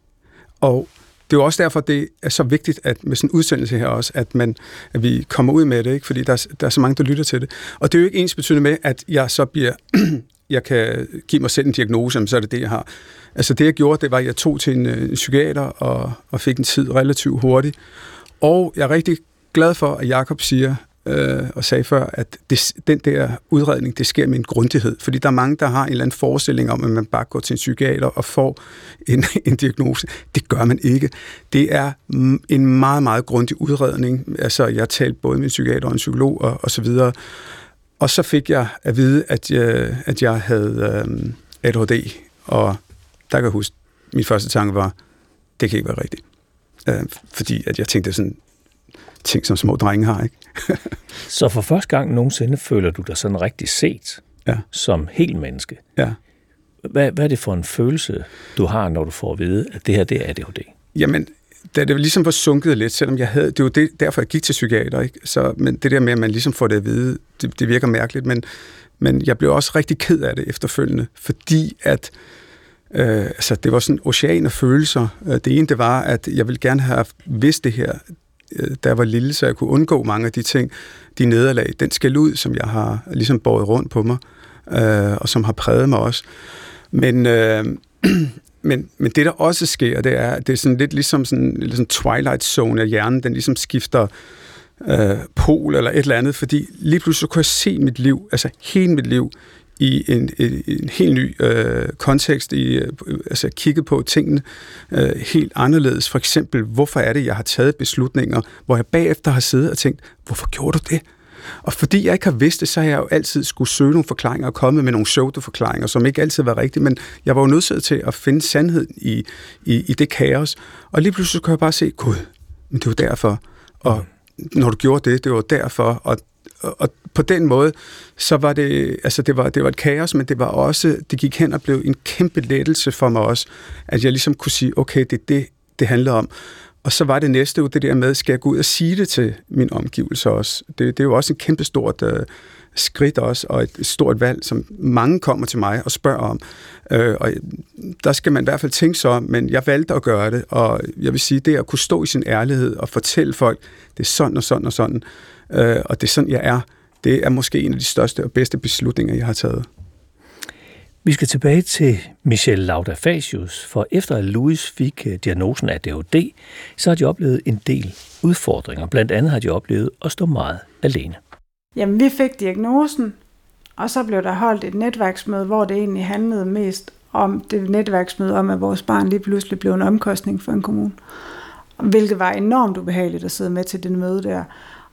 A: Og det er jo også derfor, det er så vigtigt at med sådan en udsendelse her også, at, man, at vi kommer ud med det, ikke? fordi der er, der er så mange, der lytter til det. Og det er jo ikke ens betydende med, at jeg så bliver, jeg kan give mig selv en diagnose, så er det det, jeg har. Altså det, jeg gjorde, det var, at jeg tog til en, øh, en psykiater og, og fik en tid relativt hurtigt. Og jeg er rigtig glad for, at Jakob siger, øh, og sagde før, at det, den der udredning, det sker med en grundighed. Fordi der er mange, der har en eller anden forestilling om, at man bare går til en psykiater og får en, en diagnose. Det gør man ikke. Det er en meget, meget grundig udredning. Altså, jeg talt både med en psykiater og en psykolog og, og så videre. Og så fik jeg at vide, at jeg, at jeg havde øh, ADHD, og der kan jeg huske, min første tanke var, det kan ikke være rigtigt. Øh, fordi at jeg tænkte sådan, ting, som små drenge har, ikke?
C: så for første gang nogensinde føler du dig sådan rigtig set ja. som helt menneske.
A: Ja.
C: Hvad, hvad er det for en følelse, du har, når du får at vide, at det her det er ADHD?
A: Jamen, da det ligesom var sunket lidt, selvom jeg havde, det var det, derfor, jeg gik til psykiater, ikke? Så, men det der med, at man ligesom får det at vide, det, det virker mærkeligt, men, men jeg blev også rigtig ked af det efterfølgende, fordi at øh, altså, det var sådan en ocean af følelser. Øh, det ene, det var, at jeg ville gerne have vidst det her, øh, da jeg var lille, så jeg kunne undgå mange af de ting, de nederlag, den skal ud, som jeg har ligesom båret rundt på mig, øh, og som har præget mig også. Men, øh, men, men det, der også sker, det er, at det er sådan lidt ligesom sådan, lidt sådan twilight zone af hjernen, den ligesom skifter øh, pol eller et eller andet, fordi lige pludselig så kunne jeg se mit liv, altså hele mit liv, i en, en, en helt ny øh, kontekst, i, øh, øh altså kigget på tingene øh, helt anderledes. For eksempel, hvorfor er det, jeg har taget beslutninger, hvor jeg bagefter har siddet og tænkt, hvorfor gjorde du det? Og fordi jeg ikke har vidst det, så har jeg jo altid skulle søge nogle forklaringer og komme med nogle pseudo-forklaringer, som ikke altid var rigtige, men jeg var jo nødt til at finde sandheden i, i, i det kaos. Og lige pludselig så kunne jeg bare se, gud, men det var derfor. Og når du gjorde det, det var derfor, og og på den måde, så var det, altså det var, det var et kaos, men det var også, det gik hen og blev en kæmpe lettelse for mig også, at jeg ligesom kunne sige, okay, det er det, det handler om. Og så var det næste jo det der med, skal jeg gå ud og sige det til min omgivelser også? Det, det er jo også en kæmpe stort øh, skridt også, og et stort valg, som mange kommer til mig og spørger om. Øh, og der skal man i hvert fald tænke sig om, men jeg valgte at gøre det, og jeg vil sige, det at kunne stå i sin ærlighed og fortælle folk, det er sådan og sådan og sådan, øh, og det er sådan, jeg er. Det er måske en af de største og bedste beslutninger, jeg har taget.
C: Vi skal tilbage til Michelle Laudafasius, for efter at Louis fik øh, diagnosen af DOD, så har de oplevet en del udfordringer. Blandt andet har de oplevet at stå meget alene.
G: Jamen, vi fik diagnosen, og så blev der holdt et netværksmøde, hvor det egentlig handlede mest om det netværksmøde om, at vores barn lige pludselig blev en omkostning for en kommune. Hvilket var enormt ubehageligt at sidde med til det møde der.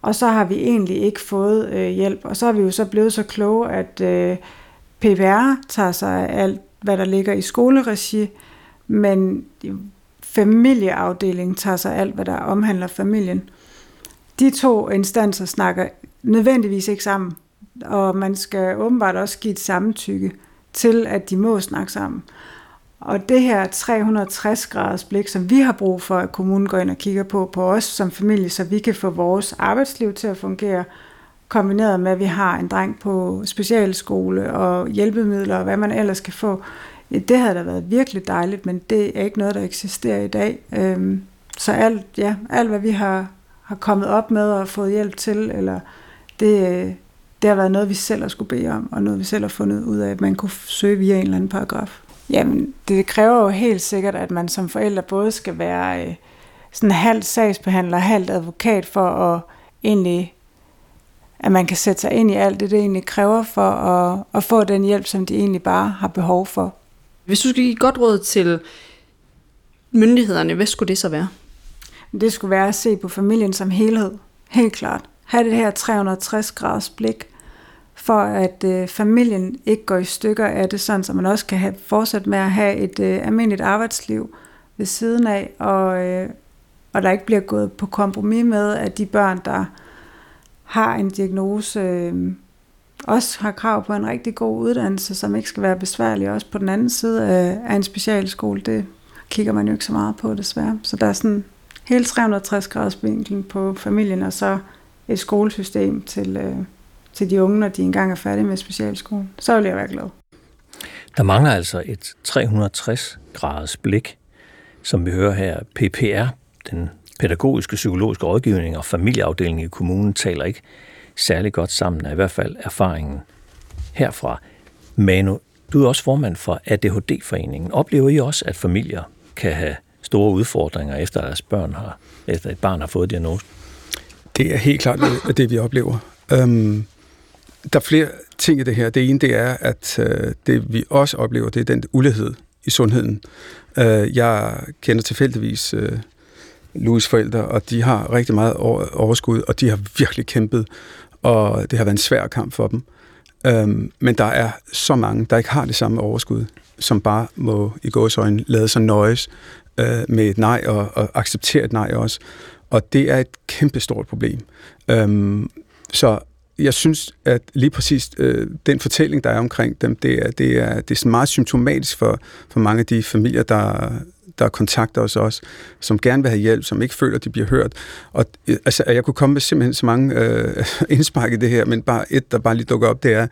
G: Og så har vi egentlig ikke fået øh, hjælp, og så er vi jo så blevet så kloge, at øh, PPR tager sig af alt, hvad der ligger i skoleregi, men familieafdelingen tager sig af alt, hvad der omhandler familien. De to instanser snakker nødvendigvis ikke sammen, og man skal åbenbart også give et samtykke til, at de må snakke sammen. Og det her 360 graders blik, som vi har brug for, at kommunen går ind og kigger på, på os som familie, så vi kan få vores arbejdsliv til at fungere, kombineret med, at vi har en dreng på specialskole og hjælpemidler og hvad man ellers kan få. Det havde da været virkelig dejligt, men det er ikke noget, der eksisterer i dag. Øhm, så alt, ja, alt hvad vi har, har kommet op med og fået hjælp til, eller det, det har været noget, vi selv har skulle bede om, og noget, vi selv har fundet ud af, at man kunne søge via en eller anden paragraf. Jamen, det kræver jo helt sikkert, at man som forælder både skal være øh, sådan halvt sagsbehandler, halvt advokat for at egentlig at man kan sætte sig ind i alt det, det egentlig kræver for at, at få den hjælp, som de egentlig bare har behov for.
F: Hvis du skal give godt råd til myndighederne, hvad skulle det så være?
G: Det skulle være at se på familien som helhed, helt klart. Ha' det her 360 graders blik, for at øh, familien ikke går i stykker af det, sådan så man også kan have, fortsætte med at have et øh, almindeligt arbejdsliv ved siden af, og, øh, og der ikke bliver gået på kompromis med, at de børn, der har en diagnose, øh, også har krav på en rigtig god uddannelse, som ikke skal være besværlig også på den anden side af, af en specialskole. Det kigger man jo ikke så meget på, desværre. Så der er sådan hele 360 graders vinkling på familien, og så et skolesystem til, øh, til de unge, når de engang er færdige med specialskolen. Så vil jeg være glad.
C: Der mangler altså et 360 graders blik, som vi hører her. PPR, den pædagogiske psykologiske rådgivning og familieafdelingen i kommunen taler ikke særlig godt sammen, er i hvert fald erfaringen herfra. Manu, du er også formand for ADHD-foreningen. Oplever I også, at familier kan have store udfordringer, efter deres børn har, efter et barn har fået diagnosen?
A: Det er helt klart det, det vi oplever. Øhm, der er flere ting i det her. Det ene, det er, at øh, det vi også oplever, det er den ulighed i sundheden. Øh, jeg kender tilfældigvis øh, Louis forældre, og de har rigtig meget overskud, og de har virkelig kæmpet, og det har været en svær kamp for dem. Øhm, men der er så mange, der ikke har det samme overskud, som bare må i gåsøjne lade sig nøjes øh, med et nej, og, og acceptere et nej også. Og det er et kæmpestort problem. Øhm, så jeg synes, at lige præcis øh, den fortælling, der er omkring dem, det er, det er, det er meget symptomatisk for, for mange af de familier, der, der kontakter os også, som gerne vil have hjælp, som ikke føler, at de bliver hørt. Og øh, altså, jeg kunne komme med simpelthen så mange øh, indspark i det her, men bare et, der bare lige dukker op, det er,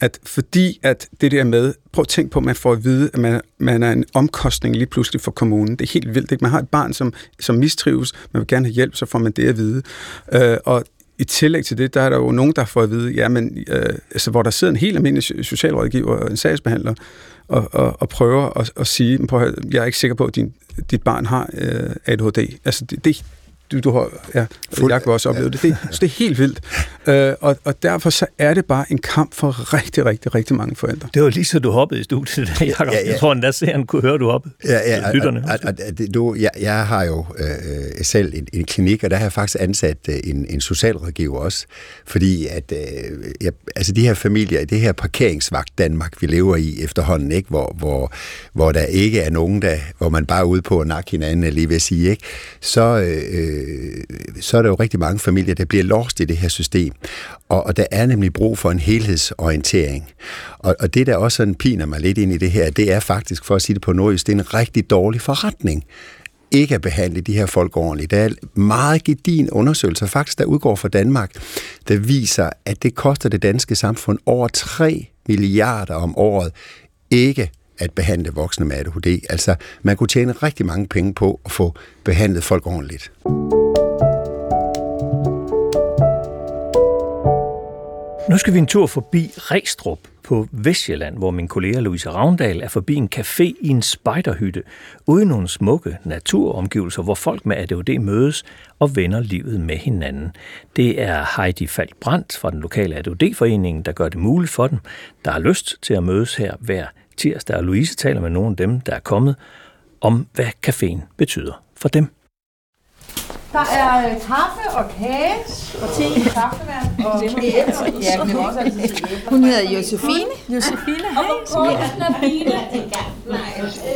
A: at fordi at det der med, prøv at tænke på, at man får at vide, at man, man er en omkostning lige pludselig for kommunen. Det er helt vildt. Ikke? Man har et barn, som, som mistrives, man vil gerne have hjælp, så får man det at vide. Øh, og i tillæg til det, der er der jo nogen, der får at vide, ja, men, øh, altså, hvor der sidder en helt almindelig socialrådgiver og en sagsbehandler og, og, og prøver at, at sige, prøv at, jeg er ikke sikker på, at din, dit barn har øh, ADHD. Altså, det, det, du, du har, ja, Fuld, jeg kan også opleve ja. det. det. Så det er helt vildt. Øh, og, og derfor så er det bare en kamp for rigtig, rigtig, rigtig mange forældre.
C: Det var lige så du hoppede i studiet, Jacob. Ja, ja. Jeg tror, at der serien kunne høre, du hoppede.
E: Ja, ja. Lytterne. Og, og, og, du, jeg, jeg har jo øh, selv en, en klinik, og der har jeg faktisk ansat øh, en, en socialrådgiver også, fordi at øh, jeg, altså de her familier, det her parkeringsvagt Danmark, vi lever i efterhånden, ikke, hvor, hvor, hvor der ikke er nogen, der, hvor man bare er ude på at nakke hinanden, lige ved at sige, ikke, så øh, øh, så er der jo rigtig mange familier, der bliver lost i det her system. Og, og der er nemlig brug for en helhedsorientering. Og, og det, der også sådan piner mig lidt ind i det her, det er faktisk, for at sige det på nordjysk, det er en rigtig dårlig forretning ikke at behandle de her folk ordentligt. Der er meget gedin undersøgelser, faktisk der udgår fra Danmark, der viser, at det koster det danske samfund over 3 milliarder om året ikke at behandle voksne med ADHD. Altså, man kunne tjene rigtig mange penge på at få behandlet folk ordentligt.
C: Nu skal vi en tur forbi Restrup på Vestjylland, hvor min kollega Louise Ravndal er forbi en café i en spejderhytte, uden nogle smukke naturomgivelser, hvor folk med ADHD mødes og vender livet med hinanden. Det er Heidi Falk Brandt fra den lokale ADHD-forening, der gør det muligt for dem, der har lyst til at mødes her hver tirsdag, og Louise taler med nogle af dem, der er kommet, om hvad caféen betyder for dem.
H: Der er øh, kaffe og kage og te i kaffevand og æble. Ja, men også altid Hun hedder Josefine. Josefine, hej.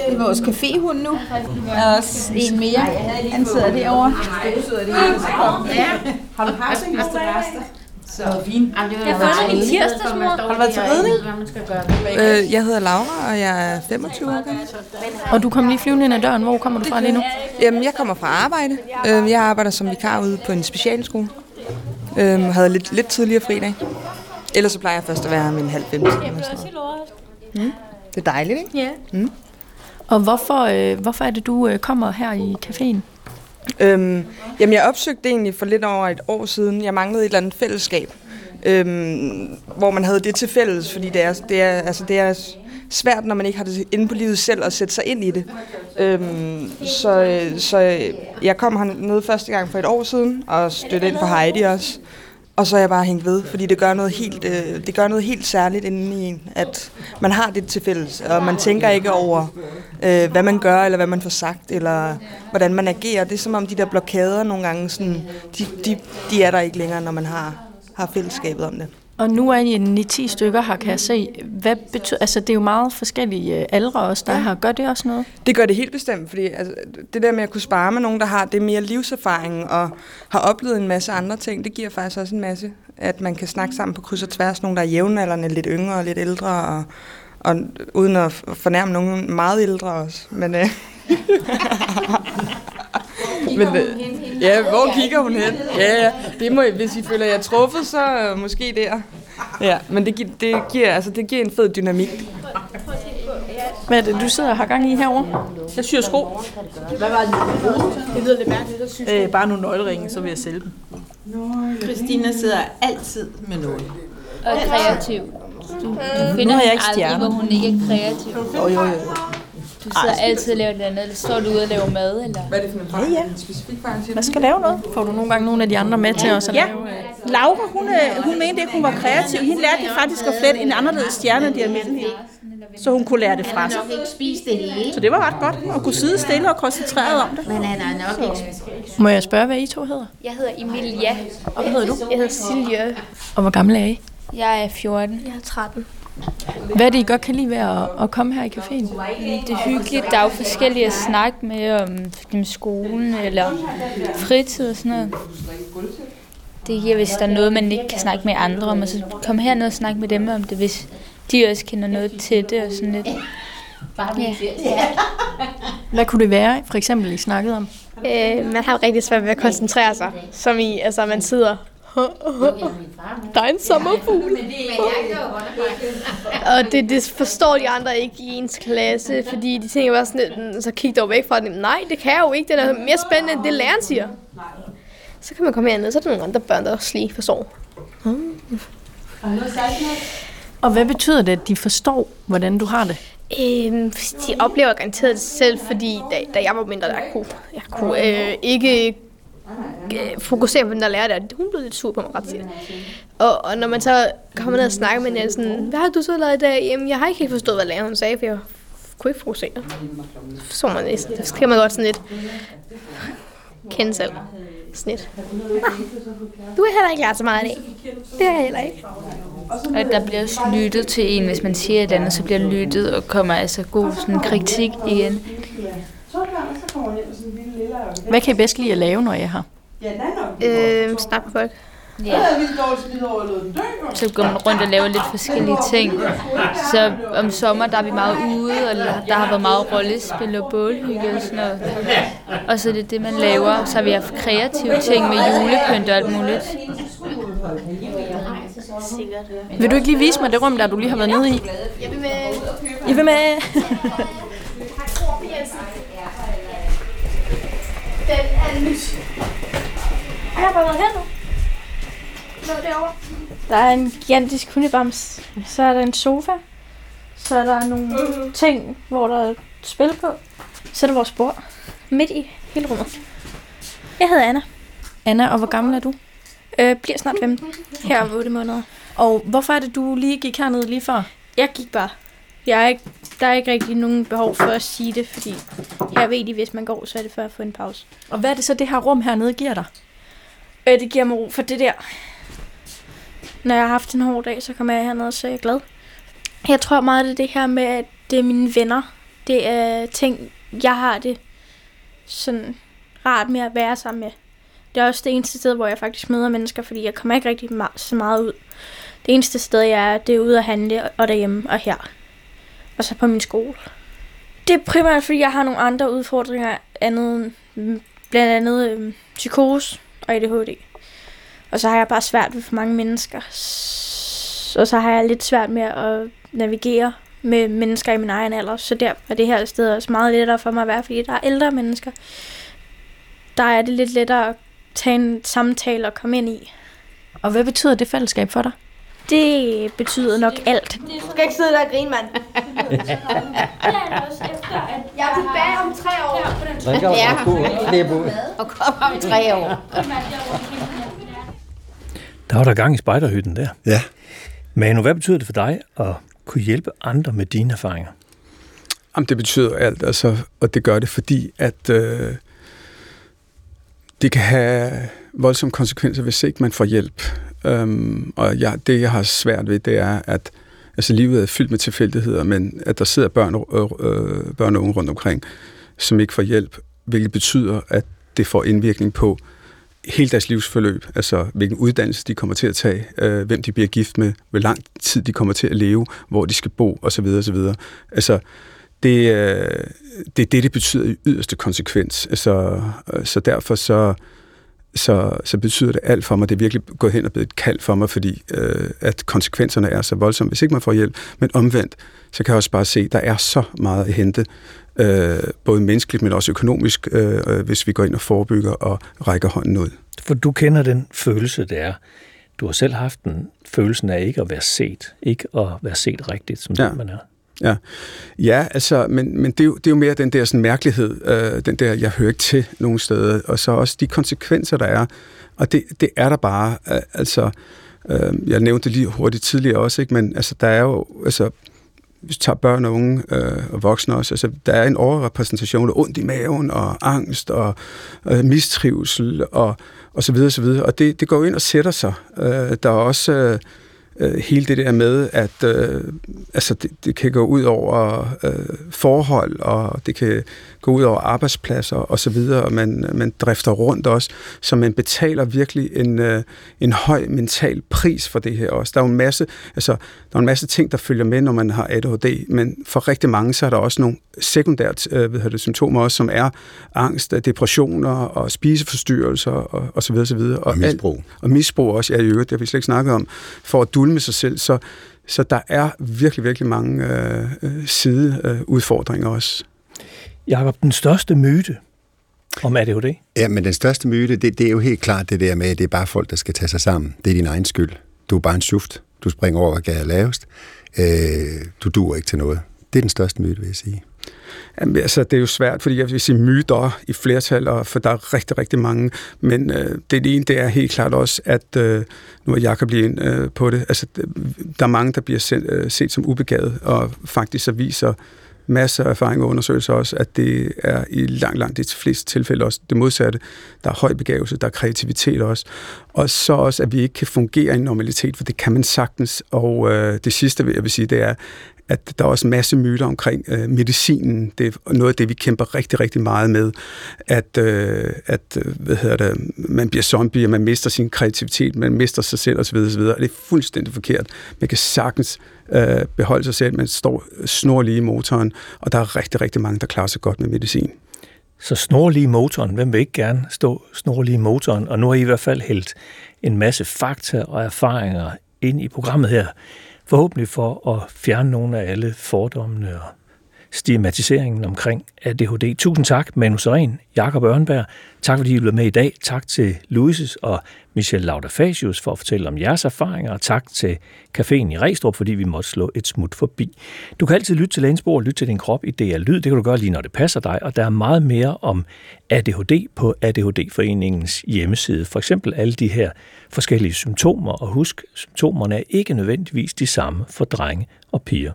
H: Det er vores caféhund nu. Og også en mere. Han sidder derovre. Ja. Har du haft en så fint.
I: Jeg har fundet min tirsdagsmor.
H: Har du været til ridning? Øh, jeg hedder Laura, og jeg er 25 år gammel.
F: Og du kom lige flyvende ind ad døren. Hvor kommer du fra lige nu?
H: Jamen, jeg kommer fra arbejde. Øh, Jeg arbejder som vikar ude på en specialskole. Øh, havde lidt, lidt tidligere fri dag. Ellers så plejer jeg først at være min halv fem. Mm. Det er dejligt, ikke?
I: Ja.
H: Mm.
F: Og hvorfor, øh, hvorfor er det, du øh, kommer her i caféen?
H: Øhm, jamen, jeg opsøgte egentlig for lidt over et år siden. Jeg manglede et eller andet fællesskab, øhm, hvor man havde det til fælles, fordi det er, det, er, altså, det er svært, når man ikke har det inde på livet selv, at sætte sig ind i det. Øhm, så, øh, så jeg kom hernede første gang for et år siden, og stødte ind på Heidi også. Og så er jeg bare hængt ved, fordi det gør noget helt, øh, det gør noget helt særligt inden i en, at man har det til fælles, og man tænker ikke over, øh, hvad man gør, eller hvad man får sagt, eller hvordan man agerer. Det er som om de der blokader nogle gange, sådan, de, de, de er der ikke længere, når man har, har fællesskabet om det.
F: Og nu er I 9-10 stykker her, kan jeg se. Hvad betyder, altså, det er jo meget forskellige øh, aldre også, der ja. har. Gør det også noget?
H: Det gør det helt bestemt, fordi altså, det der med at kunne spare med nogen, der har det mere livserfaring og har oplevet en masse andre ting, det giver faktisk også en masse, at man kan snakke sammen på kryds og tværs. Nogen, der er jævnaldrende, lidt yngre og lidt ældre, og, og uden at fornærme nogen meget ældre også. Men, øh, Men, øh, ja, hvor kigger hun hen? Ja, ja. Det må, I- hvis I føler jer truffet, så øh, måske der. Ja, men det, gi- det, giver, altså, det giver en fed dynamik.
F: Hvad er det, du sidder og har gang i herovre?
J: Jeg syr sko.
K: Hvad var det? Det lyder lidt mærkeligt.
J: Øh, bare nogle nøgleringe, så vil jeg sælge dem.
K: Christina sidder altid med noget.
I: Og kreativ. Du, du finder
J: jeg ikke
I: aldrig, hvor hun ikke er kreativ.
J: Jo, jo, jo.
I: Du sidder altid og laver et eller andet, eller står du ude og laver mad, eller?
H: Hvad er det for en
J: Ja, ja.
H: specifik fejl?
F: Hvad skal lave noget? Får du nogle gange nogle af de andre med til os at
J: Ja,
F: lave? øh,
J: Laura, hun, øh, hun mente ikke, hun var kreativ. Hende lærte faktisk at flette en anderledes stjerne end de almindelige. Så hun kunne lære det fra sig.
K: ikke spise det hele,
J: Så det var ret godt at kunne sidde stille og koncentreret om det.
K: men han har nok ikke
F: Må jeg spørge, hvad I to hedder?
I: Jeg hedder Emilia.
F: Og hvad hedder du?
D: Jeg hedder Silje.
F: Og hvor gammel er I?
I: Jeg er 14.
D: Jeg er 13.
F: Hvad er det, I godt kan lide ved at, at komme her i caféen?
I: Det er hyggeligt. Der er jo forskellige at snakke med om om skolen eller fritid og sådan noget. Det giver, hvis der er noget, man ikke kan snakke med andre om, og så komme herned og snakke med dem om det, hvis de også kender noget til det og sådan lidt. Ja.
F: Hvad kunne det være, for eksempel, I snakkede om?
D: Øh, man har rigtig svært ved at koncentrere sig, som i, altså man sidder der er en sommerfugl. Og det, det forstår de andre ikke i ens klasse, fordi de tænker bare sådan lidt, så kig dog væk fra dem. Nej, det kan jeg jo ikke. Det er mere spændende, end det læreren siger. Så kan man komme herned, så er der nogle andre børn, der også lige forstår.
F: Og hvad betyder det, at de forstår, hvordan du har det?
D: Øhm, de oplever garanteret det selv, fordi da, da jeg var mindre, der kunne jeg kunne øh, ikke fokusere på den der lærer der. Hun blev lidt sur på mig ret tit. Og, og når man så kommer ned og snakker med hende, sådan, hvad har du så lavet i dag? Jamen, jeg har ikke helt forstået, hvad læreren sagde, for jeg kunne ikke fokusere. Så man næsten. Så kan man godt sådan lidt kende selv. Snit. Du har heller ikke lært så meget i dag. Det har jeg heller ikke.
I: Og der bliver også lyttet til en, hvis man siger et andet, så bliver lyttet og kommer altså god sådan kritik igen.
F: Hvad kan I bedst lide at lave, når jeg har?
D: Øh, snak med folk.
I: Ja. Så går man rundt og laver lidt forskellige ting. Så om sommer, der er vi meget ude, og der har været meget rollespil og bålhygge og sådan noget. Og så er det det, man laver. Så har vi haft kreative ting med julepynt og alt muligt.
F: Vil du ikke lige vise mig det rum, der du lige har været nede i?
D: Jeg vil med.
F: Jeg vil med.
D: er nyt. Jeg har bare været her nu. Nå, derovre.
L: Der er en gigantisk hundebams. Så er der en sofa. Så er der nogle ting, hvor der er spil på. Så er der vores bord. Midt i hele rummet. Jeg hedder Anna.
M: Anna, og hvor gammel er du?
L: Øh, bliver snart 15. Her om 8 måneder.
M: Og hvorfor er det, du lige gik herned lige før?
L: Jeg gik bare. Jeg er ikke, der er ikke rigtig nogen behov for at sige det, fordi jeg ved, at hvis man går, så er det for at få en pause.
M: Og hvad er det så, det her rum hernede giver dig?
L: Øh, det giver mig ro for det der. Når jeg har haft en hård dag, så kommer jeg herned, så er jeg glad. Jeg tror meget, det er det her med, at det er mine venner. Det er ting, jeg har det sådan rart med at være sammen med. Det er også det eneste sted, hvor jeg faktisk møder mennesker, fordi jeg kommer ikke rigtig så meget ud. Det eneste sted, jeg er, det er ude at handle, og derhjemme og her. Og så på min skole. Det er primært, fordi jeg har nogle andre udfordringer, andet, mm, blandt andet øh, psykose og ADHD. Og så har jeg bare svært ved for mange mennesker. Og så har jeg lidt svært med at navigere med mennesker i min egen alder. Så der er det her sted også meget lettere for mig at være, fordi der er ældre mennesker. Der er det lidt lettere at tage en samtale og komme ind i.
M: Og hvad betyder det fællesskab for dig?
L: Det betyder nok alt.
D: Du skal ikke sidde der og grine, mand. jeg er tilbage om tre år.
K: Ja, og kom om tre år.
C: Der var der gang i spejderhytten der.
E: Ja.
C: Manu, hvad betyder det for dig at kunne hjælpe andre med dine erfaringer?
A: Jamen, det betyder alt, altså, og det gør det, fordi at øh, det kan have voldsomme konsekvenser, hvis ikke man får hjælp. Øhm, og jeg, det, jeg har svært ved, det er, at altså, livet er fyldt med tilfældigheder, men at der sidder børn, øh, øh, børn og unge rundt omkring, som ikke får hjælp, hvilket betyder, at det får indvirkning på hele deres livsforløb, altså hvilken uddannelse de kommer til at tage, øh, hvem de bliver gift med, hvor lang tid de kommer til at leve, hvor de skal bo osv. osv. Altså, det, øh, det er det, det betyder i yderste konsekvens. Altså, øh, så derfor så, så, så betyder det alt for mig. Det er virkelig gået hen og blevet et kald for mig, fordi øh, at konsekvenserne er så voldsomme, hvis ikke man får hjælp. Men omvendt, så kan jeg også bare se, at der er så meget at hente, øh, både menneskeligt, men også økonomisk, øh, hvis vi går ind og forebygger og rækker hånden ud.
C: For du kender den følelse, det er. Du har selv haft den følelsen af ikke at være set, ikke at være set rigtigt, som ja. man er.
A: Ja, ja altså, men, men det, er jo, det er jo mere den der sådan mærkelighed, øh, den der, jeg hører ikke til nogen steder, og så også de konsekvenser, der er, og det, det er der bare, øh, altså, øh, jeg nævnte lige hurtigt tidligere også, ikke, men altså, der er jo, altså, hvis vi tager børn og unge øh, og voksne også, altså, der er en overrepræsentation af ondt i maven og angst og øh, mistrivsel og, og så videre, så videre. og det, det går jo ind og sætter sig. Øh, der er også... Øh, øh, hele det der med, at øh, altså det, det kan gå ud over øh, forhold, og det kan gå ud over arbejdspladser og så videre, og man, man drifter rundt også, så man betaler virkelig en, øh, en høj mental pris for det her også. Der er jo en masse, altså, der er en masse ting, der følger med, når man har ADHD, men for rigtig mange, så er der også nogle sekundært øh, ved det, symptomer også, som er angst, depressioner og spiseforstyrrelser og, og så videre, så videre.
E: Og, og misbrug.
A: Alt, og misbrug også, ja i øvrigt, det har vi slet ikke snakket om, for at dulme sig selv, så, så der er virkelig, virkelig mange øh, øh sideudfordringer øh, også.
C: Jakob, den største myte om ADHD?
E: Ja, men den største myte, det, det er jo helt klart det der med, at det er bare folk, der skal tage sig sammen. Det er din egen skyld. Du er bare en schuft. Du springer over, hvad er lavest. Øh, du duer ikke til noget. Det er den største myte, vil jeg sige.
A: Jamen, altså, det er jo svært, fordi jeg vil sige myter i flertal, og for der er rigtig, rigtig mange. Men øh, det ene, det er helt klart også, at øh, nu er Jacob lige ind øh, på det, altså, der er mange, der bliver set, øh, set som ubegavet, og faktisk så viser masser af erfaring og undersøgelser også, at det er i langt, langt de fleste tilfælde også det modsatte. Der er høj begavelse, der er kreativitet også. Og så også, at vi ikke kan fungere i normalitet, for det kan man sagtens. Og øh, det sidste, jeg vil sige, det er, at der er også en masse myter omkring øh, medicinen. Det er noget af det, vi kæmper rigtig, rigtig meget med. At, øh, at øh, hvad hedder det, man bliver zombie, og man mister sin kreativitet, man mister sig selv osv. osv. Og det er fuldstændig forkert. Man kan sagtens øh, beholde sig selv, man står snorlig i motoren, og der er rigtig, rigtig mange, der klarer sig godt med medicin.
C: Så snorlig i motoren, hvem vil ikke gerne stå snorlig i motoren? Og nu har I i hvert fald hældt en masse fakta og erfaringer ind i programmet her forhåbentlig for at fjerne nogle af alle fordommene og stigmatiseringen omkring ADHD. Tusind tak, Manu Seren, Jakob Ørnberg. Tak fordi I blev med i dag. Tak til Louises og Michelle Laudafasius for at fortælle om jeres erfaringer, og tak til Caféen i Restrup, fordi vi måtte slå et smut forbi. Du kan altid lytte til Lænsborg og lytte til din krop i DR Lyd. Det kan du gøre lige, når det passer dig, og der er meget mere om ADHD på ADHD-foreningens hjemmeside. For eksempel alle de her forskellige symptomer, og husk, symptomerne er ikke nødvendigvis de samme for drenge og piger.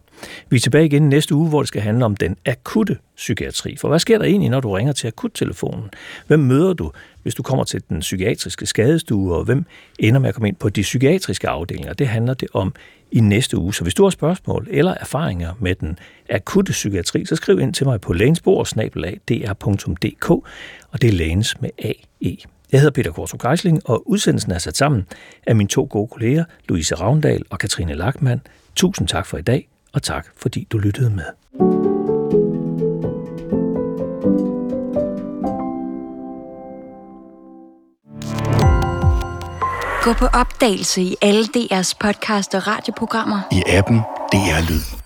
C: Vi er tilbage igen næste uge, hvor det skal handle om den akutte psykiatri. For hvad sker der egentlig, når du ringer til akuttelefonen? Hvem møder du, hvis du kommer til den psykiatriske skadestue, og hvem ender med at komme ind på de psykiatriske afdelinger? Det handler det om i næste uge. Så hvis du har spørgsmål eller erfaringer med den akutte psykiatri, så skriv ind til mig på lægensbord.dr.dk, og det er lægens med AE. Jeg hedder Peter Kortrup Geisling, og udsendelsen er sat sammen af mine to gode kolleger, Louise Ravndal og Katrine Lackmann. Tusind tak for i dag, og tak fordi du lyttede med.
N: Gå på opdagelse i alle DR's podcast og radioprogrammer.
O: I appen DR Lyd.